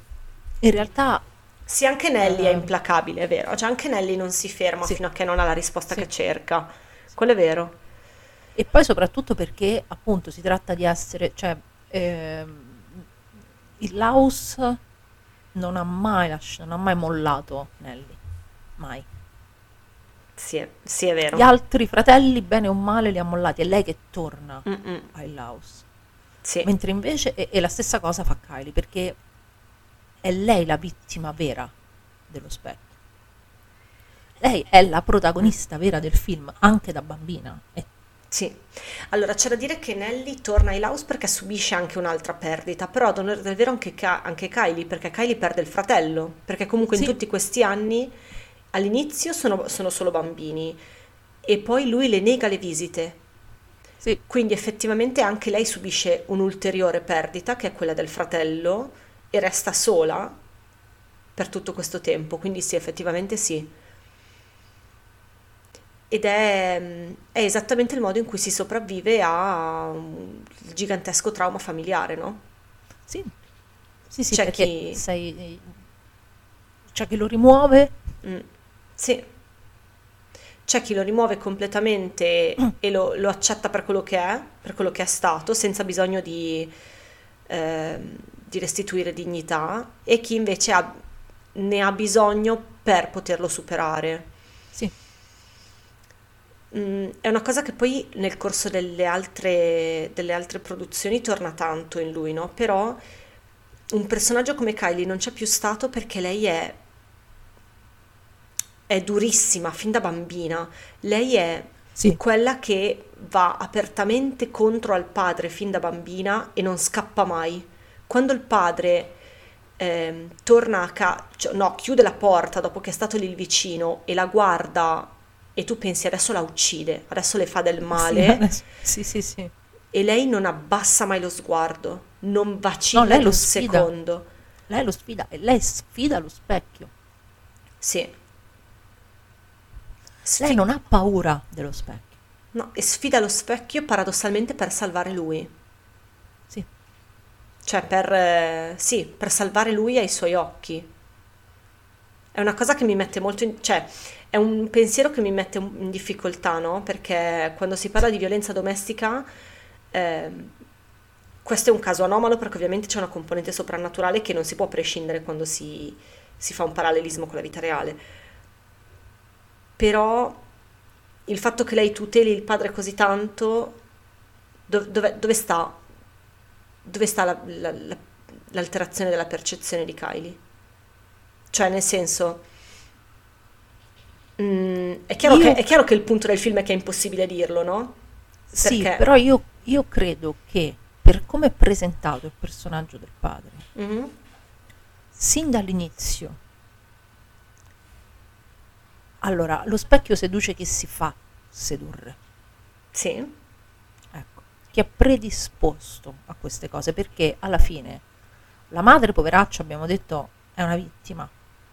in realtà, sì, anche Nelly è Eh. implacabile, è vero. Cioè anche Nelly non si ferma Sì. fino a che non ha la risposta Sì. che cerca. Quello è vero. e poi soprattutto perché appunto si tratta di essere, cioè, ehm, il Laus non ha mai lasci- non ha mai mollato Nelly, mai. Sì, è, sì, è vero. Gli altri fratelli, bene o male, li ha mollati, è lei che torna Mm-mm, ai Laus. Sì, Mentre invece, e, e la stessa cosa fa Kylie, perché è lei la vittima vera dello specchio. Lei è la protagonista vera del film, anche da bambina. E sì. Allora, c'è da dire che Nelly torna ai Laus perché subisce anche un'altra perdita, però ad onore del vero anche, Ka- anche Kylie, perché Kylie perde il fratello, perché comunque in Sì. tutti questi anni all'inizio sono, sono solo bambini e poi lui le nega le visite. Sì. Quindi effettivamente anche lei subisce un'ulteriore perdita, che è quella del fratello, e resta sola per tutto questo tempo. Quindi sì, effettivamente sì. Ed è, è esattamente il modo in cui si sopravvive al gigantesco trauma familiare, no? Sì, sì, sì C'è chi- sei... C'è chi lo rimuove, Mm, Sì. C'è chi lo rimuove completamente e lo, lo accetta per quello che è, per quello che è stato, senza bisogno di, ehm, di restituire dignità, e chi invece ha- ne ha bisogno per poterlo superare. sì, Mm, è una cosa che poi nel corso delle altre, delle altre produzioni torna tanto in lui, no? Però un personaggio come Kylie non c'è più stato perché lei è, è durissima fin da bambina. Lei è sì, quella che va apertamente contro al padre fin da bambina e non scappa mai. Quando il padre ehm, torna a casa, no, chiude la porta dopo che è stato lì il vicino e la guarda e tu pensi adesso la uccide, adesso le fa del sì, male adesso- sì, sì, sì. e lei non abbassa mai lo sguardo, non vacilla No, lei lo un sfida. secondo. Lei lo sfida e lei sfida lo specchio. Sì. Lei Sfi- non ha paura dello specchio. no, e sfida lo specchio paradossalmente per salvare lui. Sì, Cioè, per, eh, sì, per salvare lui ai suoi occhi. È una cosa che mi mette molto in... cioè, è un pensiero che mi mette in difficoltà, no? Perché quando si parla di violenza domestica, ehm, questo è un caso anomalo perché ovviamente c'è una componente soprannaturale che non si può prescindere quando si, si fa un parallelismo con la vita reale. Però il fatto che lei tuteli il padre così tanto, dov- dove, dove sta? Dove sta la- la- la- l'alterazione della percezione di Kylie? Cioè, nel senso, mm, è, chiaro Io- che, è chiaro che il punto del film è che è impossibile dirlo, no? sì, Perché- però io, io credo che per come è presentato il personaggio del padre, Mhm. sin dall'inizio, allora, lo specchio seduce chi si fa sedurre. Sì, Ecco, chi è predisposto a queste cose, perché alla fine la madre, poveraccia, abbiamo detto, è una vittima.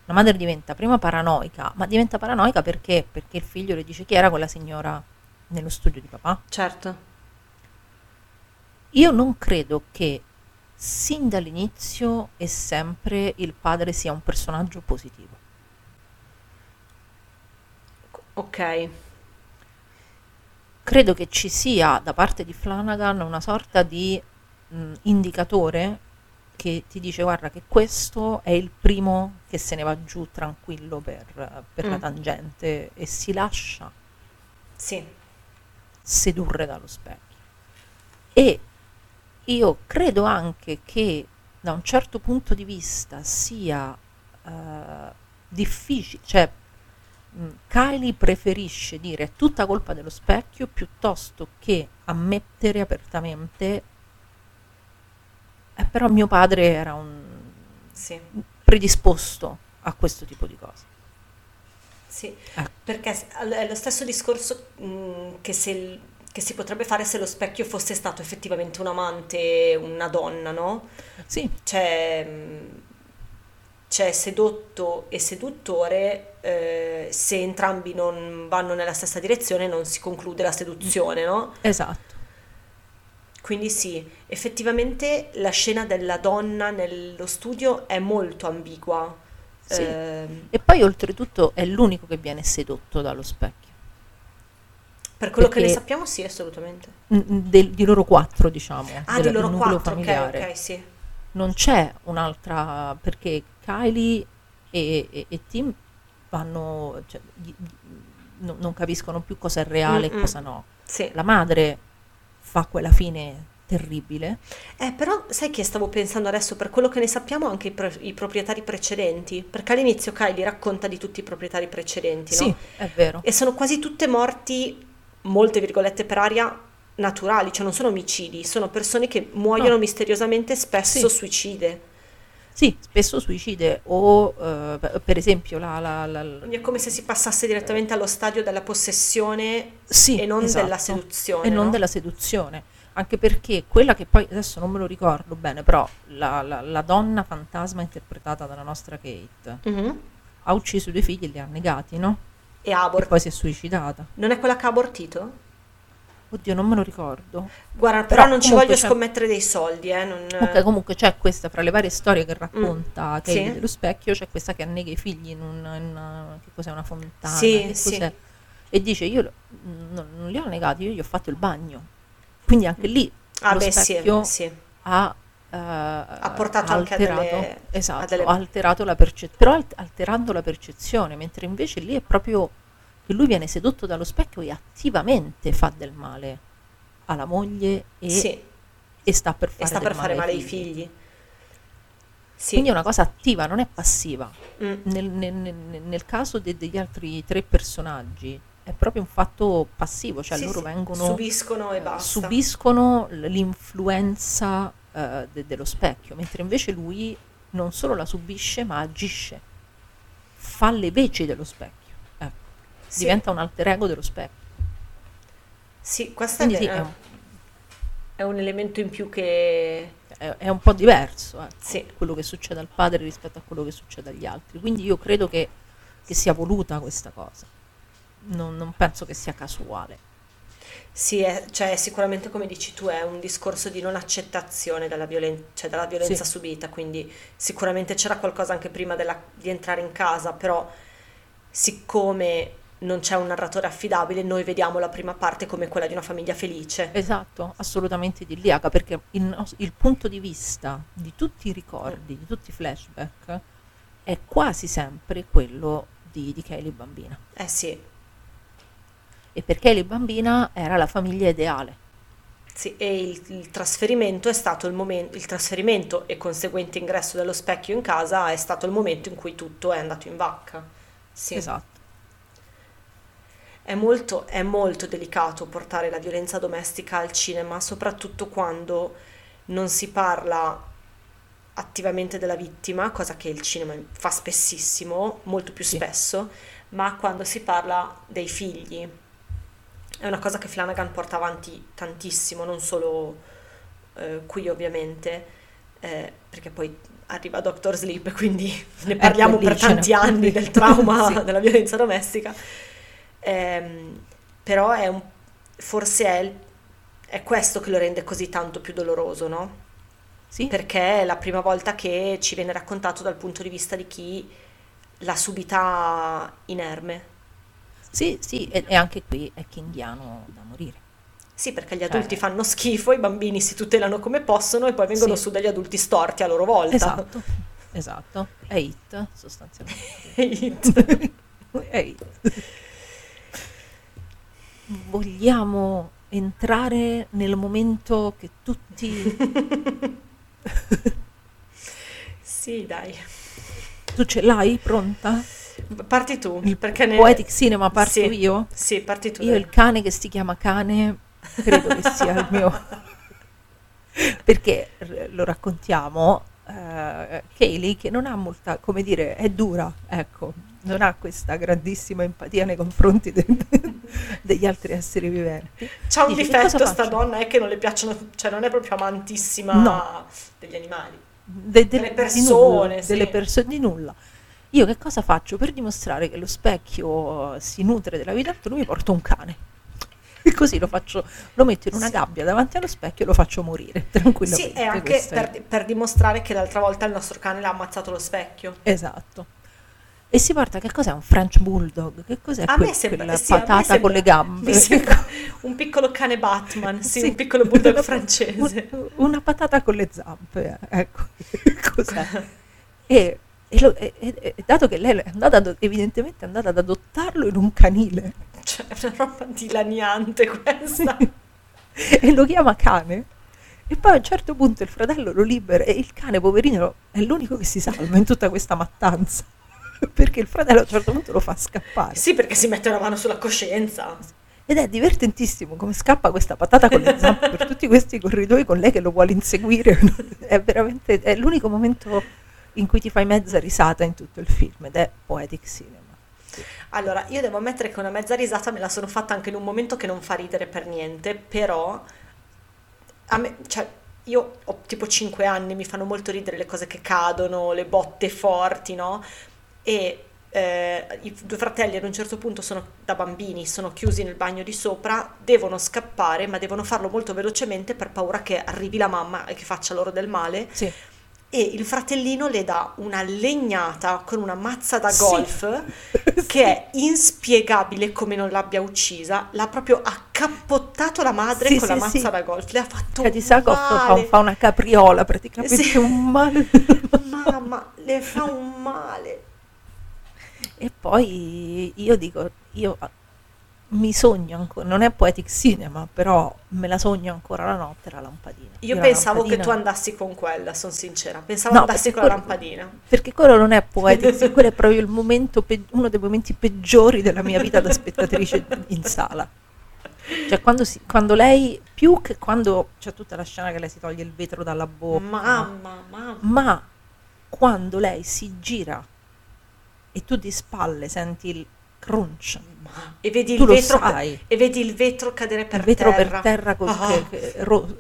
La madre diventa prima paranoica, ma diventa paranoica perché? Perché il figlio le dice chi era quella signora nello studio di papà. certo. Io non credo che sin dall'inizio e sempre il padre sia un personaggio positivo. Ok, credo che ci sia da parte di Flanagan una sorta di mh, indicatore che ti dice guarda che questo è il primo che se ne va giù tranquillo per, per la Mm. tangente e si lascia sì, sedurre dallo specchio. E io credo anche che da un certo punto di vista sia eh, difficile, cioè Kylie preferisce dire è tutta colpa dello specchio piuttosto che ammettere apertamente eh, però mio padre era un sì, predisposto a questo tipo di cose. sì. Ecco. Perché è lo stesso discorso mm, che, se che si potrebbe fare se lo specchio fosse stato effettivamente un amante, una donna, no? Sì, C'è, mm, c'è sedotto e seduttore, eh, se entrambi non vanno nella stessa direzione non si conclude la seduzione, no? esatto. Quindi sì, effettivamente la scena della donna nello studio è molto ambigua. Sì. Ehm, E poi oltretutto è l'unico che viene sedotto dallo specchio. per quello che ne Perché- sappiamo, sì, assolutamente. Del- di loro quattro, diciamo, Ah, del- di loro quattro, ok, familiare. ok, sì. Non c'è un'altra, perché Kylie e, e- e Tim vanno, cioè, gli- gli- non, non capiscono più cosa è reale e Mm-mm. cosa no. Sì. La madre fa quella fine terribile. Eh, però sai che stavo pensando adesso, per quello che ne sappiamo, anche i, pro- i proprietari precedenti, perché all'inizio Kylie racconta di tutti i proprietari precedenti, no? Sì, è vero. E sono quasi tutte morti, molte virgolette per aria, naturali, cioè non sono omicidi, sono persone che muoiono No. misteriosamente, spesso Sì. suicide. Sì, spesso suicide o eh, per- esempio la... la- la- Quindi è come se si passasse direttamente allo stadio della possessione Sì, e non esatto. della seduzione. e non no? della seduzione. Anche perché quella che poi, adesso non me lo ricordo bene, però la, la- la donna fantasma interpretata dalla nostra Kate Mhm. ha ucciso i due figli e li ha negati, no? E E abort. poi si è suicidata. Non è quella che ha abortito? Oddio, non me lo ricordo. Guarda, però, Però non ci voglio scommettere dei soldi, eh. Non... Ok, comunque c'è questa, fra le varie storie che racconta Mm. Sì. dello specchio, c'è questa che annega i figli in, un- in una, che cos'è, una fontana, Sì, sì. E dice, io non, non li ho negati, io gli ho fatto il bagno. Quindi anche lì Ah, lo beh, specchio sì. ha, ha portato anche a delle- esatto, a delle- ha alterato la percezione, però alt- alterando la percezione, mentre invece lì è proprio che lui viene sedotto dallo specchio e attivamente fa del male alla moglie e, Sì, e sta per fare, sta per fare male ai figli. figli. Sì. Quindi è una cosa attiva, non è passiva. Mm. Nel, nel- nel- nel caso de- degli altri tre personaggi è proprio un fatto passivo, cioè Sì, loro vengono subiscono e eh, basta. subiscono l'influenza eh, de- dello specchio, mentre invece lui non solo la subisce ma agisce, fa le veci dello specchio. Sì. diventa un alter ego dello specchio. Sì, questo è, Quindi sì, ve- è un, è un elemento in più che... è- è un po' diverso ecco, Sì. quello che succede al padre rispetto a quello che succede agli altri. Quindi io credo che, che sia voluta questa cosa. Non, non penso che sia casuale. Sì, è, cioè sicuramente come dici tu è un discorso di non accettazione della, violen- cioè, della violenza Sì. subita, quindi sicuramente c'era qualcosa anche prima della- di entrare in casa, però siccome non c'è un narratore affidabile, noi vediamo la prima parte come quella di una famiglia felice. Esatto, assolutamente idilliaca, perché il, nos- il punto di vista di tutti i ricordi, di tutti i flashback, è quasi sempre quello di, di Kaylee bambina. Eh sì, E per Kaylee bambina era la famiglia ideale. sì, e il, il trasferimento è stato il momento, il trasferimento e conseguente ingresso dello specchio in casa è stato il momento in cui tutto è andato in vacca. Sì. Esatto. È molto, è molto delicato portare la violenza domestica al cinema, soprattutto quando non si parla attivamente della vittima, cosa che il cinema fa spessissimo, molto più Sì. spesso, ma quando si parla dei figli. È una cosa che Flanagan porta avanti tantissimo, non solo eh, qui ovviamente, eh, perché poi arriva Doctor Sleep, quindi ne parliamo lì per tanti anni del trauma Sì. della violenza domestica. Ehm, però è un, forse è, il- è questo che lo rende così tanto più doloroso, no? Sì, Perché è la prima volta che ci viene raccontato dal punto di vista di chi l'ha subita inerme. sì, sì, e, e anche qui è kinghiano da morire. Sì, perché gli Cioè- adulti fanno schifo, i bambini si tutelano come possono e poi vengono Sì. su degli adulti storti a loro volta. Esatto, esatto. È hit, sostanzialmente. Hit. È hit. Vogliamo entrare nel momento che tutti... sì, dai. Tu ce l'hai pronta? Parti tu, Il perché ne... Poetic Cinema parto Sì. io? Sì, parti tu. Io dai. il cane che si chiama cane credo che sia il mio... Perché lo raccontiamo, eh, Kaylee che non ha molta, come dire, è dura, ecco, non ha questa grandissima empatia nei confronti de- degli altri esseri viventi. C'ha un Dice, "Che difetto sta faccio?" donna è che non le piacciono, cioè non è proprio amantissima No. degli animali. De- de- Delle persone, nulla, sì. delle persone di nulla. Io che cosa faccio? Per dimostrare che lo specchio si nutre della vita altrui, mi porto un cane. E così lo faccio, lo metto in una Sì. gabbia davanti allo specchio e lo faccio morire tranquillamente. Sì, e anche Questo è- per, per dimostrare che l'altra volta il nostro cane l'ha ammazzato lo specchio. Esatto. E si porta, che cos'è? Un French Bulldog? Che cos'è A quel- me sembra, quella sì, patata sembra- con le gambe? un piccolo cane Batman, sì, un piccolo bulldog Una- francese. un- Una patata con le zampe, eh, ecco. cos'è? E, e lo- e- e- dato che lei è andata, evidentemente è andata ad adottarlo in un canile Cioè, è una roba dilaniante questa. e lo chiama cane, e poi a un certo punto il fratello lo libera e il cane, poverino, è l'unico che si salva in tutta questa mattanza. Perché il fratello a un certo punto lo fa scappare. Sì, perché si mette una mano sulla coscienza. Ed è divertentissimo come scappa questa patata con le zampe per tutti questi corridoi con lei che lo vuole inseguire. È veramente è l'unico momento in cui ti fai mezza risata in tutto il film ed è poetic cinema. Allora, io devo ammettere che una mezza risata me la sono fatta anche in un momento che non fa ridere per niente, però a me, cioè, io ho tipo 5 anni, mi fanno molto ridere le cose che cadono, le botte forti, no? E eh, i due fratelli ad un certo punto sono da bambini, sono chiusi nel bagno di sopra, devono scappare, ma devono farlo molto velocemente per paura che arrivi la mamma e che faccia loro del male. Sì. E il fratellino le dà una legnata con una mazza da Sì. golf che è inspiegabile come non l'abbia uccisa. L'ha proprio accappottato la madre Sì, con la sì, mazza sì. da golf. Le ha fatto Cioè, di Sakov fa, male. fa una capriola praticamente Sì. un male. Mamma, le fa un male. E poi io dico, io mi sogno ancora, non è poetic cinema, però me la sogno ancora la notte la lampadina. Io la pensavo che lampadina- tu andassi con quella, sono sincera. Pensavo No, andassi con la quello- lampadina. Perché quello non è poetic, quello è proprio il momento, pe- uno dei momenti peggiori della mia vita da spettatrice in sala. Cioè quando, si- quando lei, più che quando c'è tutta la scena che lei si toglie il vetro dalla bocca, Mamma, mamma. ma quando lei si gira e tu di spalle senti il crunch, E vedi il vetro e vedi il vetro cadere per il vetro terra. per terra col- Ah. che- ro-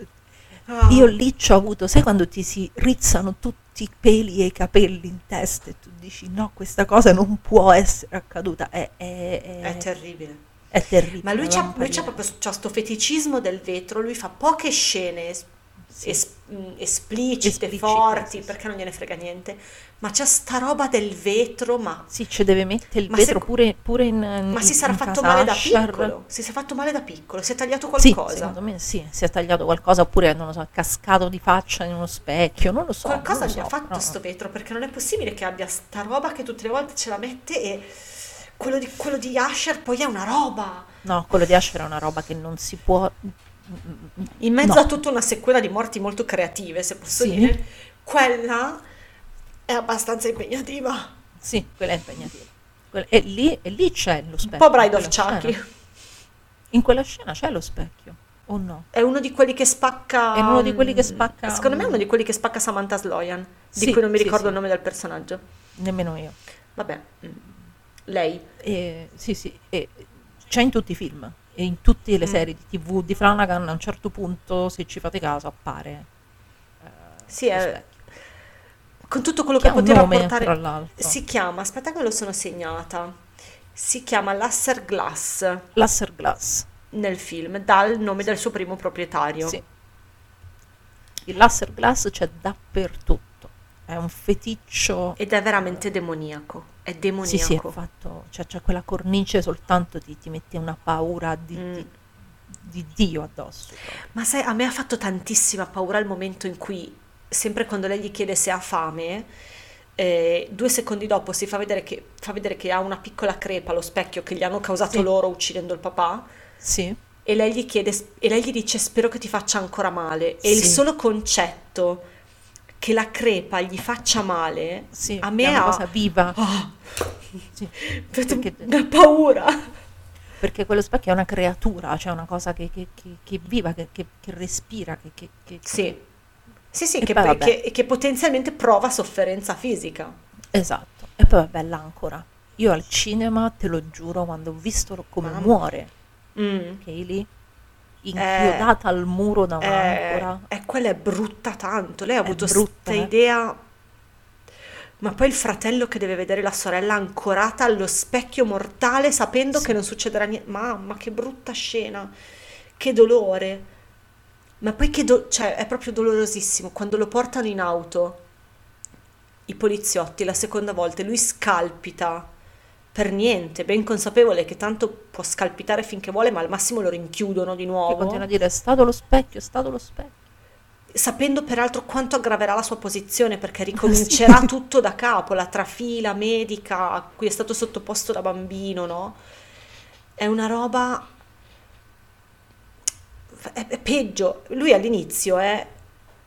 Ah. io lì ci ho avuto sai quando ti si rizzano tutti i peli e i capelli in testa e tu dici no questa cosa non può essere accaduta è, è, è- È terribile. è terribile Ma lui c'ha, lui c'ha proprio c'ha sto feticismo del vetro, lui fa poche scene es- es- esplicite, Esplicite, forti, sì, sì. perché non gliene frega niente, ma c'è sta roba del vetro, ma, sì ci deve mettere il Ma vetro se- pure, pure in ma si in- sarà in fatto male da piccolo, si è fatto male da piccolo, si è tagliato sì, qualcosa. secondo me sì, si è tagliato qualcosa oppure non lo so, è cascato di faccia in uno specchio, non lo so. Qualcosa gli ha so, fatto però- sto vetro, perché non è possibile che abbia sta roba che tutte le volte ce la mette e quello di, quello di Usher poi è una roba. No, quello di Asher è una roba che non si può... In mezzo No. a tutta una sequela di morti molto creative, se posso Sì. dire, quella è abbastanza impegnativa. Sì, quella è impegnativa. Quella- E lì, e lì c'è lo Un specchio. po' Bride in of quella Chucky. scena. In quella scena c'è lo specchio, o no? È uno di quelli che spacca. È uno di quelli che spacca- Secondo me è uno di quelli che spacca Samantha Sloyan, di Sì, cui non mi sì, ricordo sì. il nome del personaggio. Nemmeno io. Vabbè, mm, lei. E, sì, sì, e c'è in tutti i film e in tutte le Mm. serie di tv di Flanagan a un certo punto, se ci fate caso, appare eh, Sì, è-. Con tutto quello Che che poteva nome, portare. Si chiama, aspetta che me lo sono segnata. Si chiama Lasser Glass Lasser Glass. nel film, dal nome del suo primo proprietario. Sì. Il Lasser Glass c'è dappertutto. È un feticcio Ed è veramente demoniaco. È demoniaco. Sì, sì, è fatto, cioè c'è quella cornice soltanto ti, ti mette una paura di, Mm. di- di Dio addosso. proprio. Ma sai, a me ha fatto tantissima paura il momento in cui, sempre quando lei gli chiede se ha fame, eh, due secondi dopo si fa vedere, che, fa vedere che ha una piccola crepa allo specchio che gli hanno causato Sì. loro uccidendo il papà. Sì, E lei gli chiede, e lei gli dice: Spero che ti faccia ancora male. E il Sì. solo concetto che la crepa gli faccia male, sì, a è me una ha. cosa viva. Ah, Sì, perché... una paura. perché quello specchio è una creatura, cioè una cosa che, che, che, che è viva, che, che, che respira, che, che, che- Sì, sì, sì, che, poi che- che potenzialmente prova sofferenza fisica. Esatto. E poi vabbè, l'ancora. Io al cinema, te lo giuro, quando ho visto come Mamma. muore Mm. Kaylee, inchiodata al muro da Eh, un'ancora. eh, quella è brutta tanto. Lei ha È avuto brutta, questa eh. idea. Ma poi il fratello che deve vedere la sorella ancorata allo specchio mortale sapendo Sì. che non succederà niente. Mamma, che brutta scena. Che dolore. Ma poi che do- cioè, è proprio dolorosissimo. Quando lo portano in auto, i poliziotti, la seconda volta, e lui scalpita per niente, ben consapevole che tanto può scalpitare finché vuole, ma al massimo lo rinchiudono di nuovo continua a dire è stato lo specchio, è stato lo specchio. sapendo peraltro quanto aggraverà la sua posizione perché ricomincerà Sì. tutto da capo, la trafila medica a cui è stato sottoposto da bambino, no? È una roba... è, peggio. Lui all'inizio è...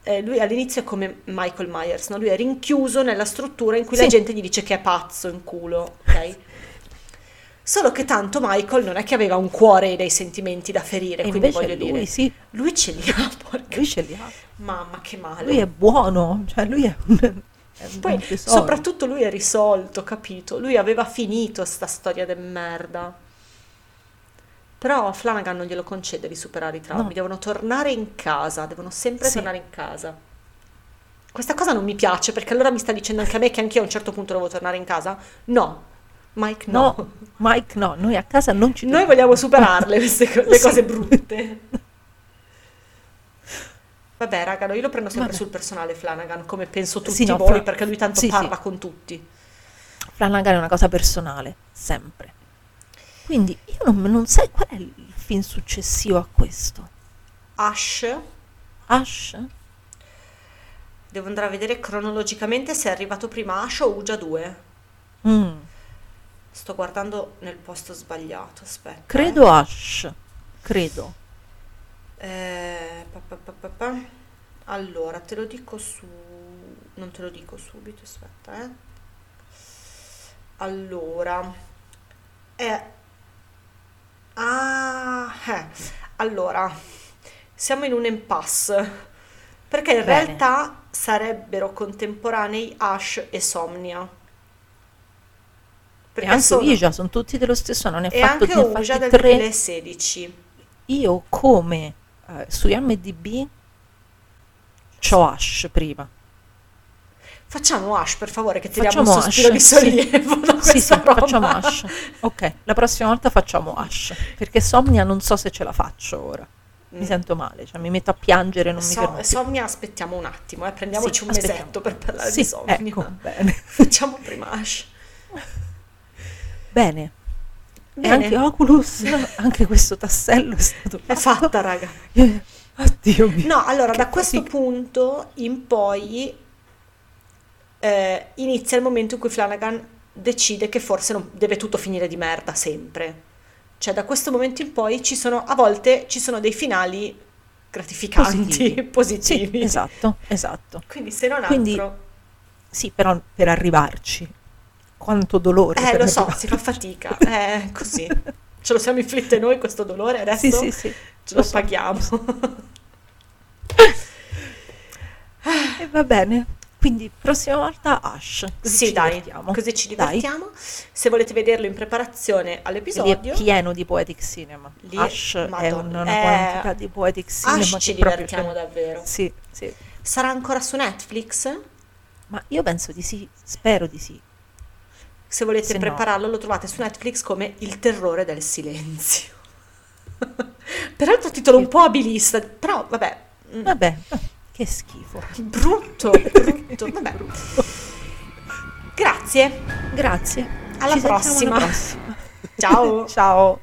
eh, lui all'inizio è come Michael Myers, no? Lui è rinchiuso nella struttura in cui la Sì. gente gli dice che è pazzo in culo, ok? Solo che tanto Michael non è che aveva un cuore e dei sentimenti da ferire, E quindi invece voglio lui dire, sì, lui ce li ha, porca lui ce li ha. Mamma che male. Lui è buono, cioè lui è un... è Poi, un soprattutto lui è risolto, capito? Lui aveva finito sta storia di merda. Però Flanagan non glielo concede di superare i traumi, No. devono tornare in casa, devono sempre Sì. tornare in casa. Questa cosa non mi piace perché allora mi sta dicendo anche a me che anch'io a un certo punto devo tornare in casa? No, Mike no. No, Mike no, noi a casa non ci Noi vogliamo superarle queste co- le Sì. cose brutte. Vabbè, raga, no, io lo prendo sempre Vabbè. sul personale Flanagan, come penso tutti Sì, no, voi, Fra- perché lui tanto sì, sì. parla con tutti. Flanagan è una cosa personale, sempre. Quindi io non, non sai qual è il film successivo a questo. Ash, Ash? devo andare a vedere cronologicamente se è arrivato prima Ash o Uja 2. Mm, Sto guardando nel posto sbagliato, aspetta. credo Ash, credo. Eh, pa, pa, pa. Allora, te lo dico su... Non te lo dico subito, aspetta, eh. Allora, è... Ah, eh. Allora, siamo in un impasse, perché in Bene. realtà sarebbero contemporanei Ash e Somnia. E Perché anche sono- Ouija, sono tutti dello stesso anno, ne ha e fatto, anche Ouija del tre. 2016. Io come eh, su IMDb c'ho Ash prima. Facciamo Ash, per favore, che tiriamo Facciamo un sospiro Ash, di sì. sollievo da Sì, questa sì, roba. facciamo Ash. Ok, la prossima volta facciamo Ash. Perché Somnia non so se ce la faccio ora. Mi Mm. sento male, cioè mi metto a piangere, non mi So- fermo più. Somnia, aspettiamo un attimo, eh, prendiamoci Sì, un aspettiamo. mesetto per parlare Sì, di Somnia. ecco, bene. Facciamo prima Ash. Bene. E Bene. anche Oculus, anche questo tassello è stato È fatto. fatta, raga. Oddio mio. No, allora, Che da questo fatica. punto in poi eh, inizia il momento in cui Flanagan decide che forse non deve tutto finire di merda sempre. Cioè, da questo momento in poi ci sono, a volte ci sono dei finali gratificanti, positivi. Sì, esatto, esatto. Quindi, se non Quindi- altro, Sì, però per arrivarci. Quanto dolore. eh, lo so, arrivarci. si fa fatica, è così. Ce lo siamo inflitte noi questo dolore, adesso Sì, sì, sì. ce lo so. paghiamo. E va bene. Quindi prossima volta Ash. Così sì, ci dai, divertiamo. così ci Dai. divertiamo. Se volete vederlo in preparazione Lì è all'episodio, pieno di poetic cinema. Lì- Ash è Madonna, una eh, quantità di poetic cinema Ash ci proprio divertiamo c'è. davvero. Sì, sì. Sarà ancora su Netflix? Ma io penso di sì, spero di sì. Se volete Se no- prepararlo, lo trovate su Netflix come Il terrore del silenzio. Peraltro titolo un po' abilista, però vabbè, mm, Vabbè, che schifo. brutto, brutto, vabbè. Grazie, Grazie. Alla Ci prossima. alla prossima. ciao. Ciao.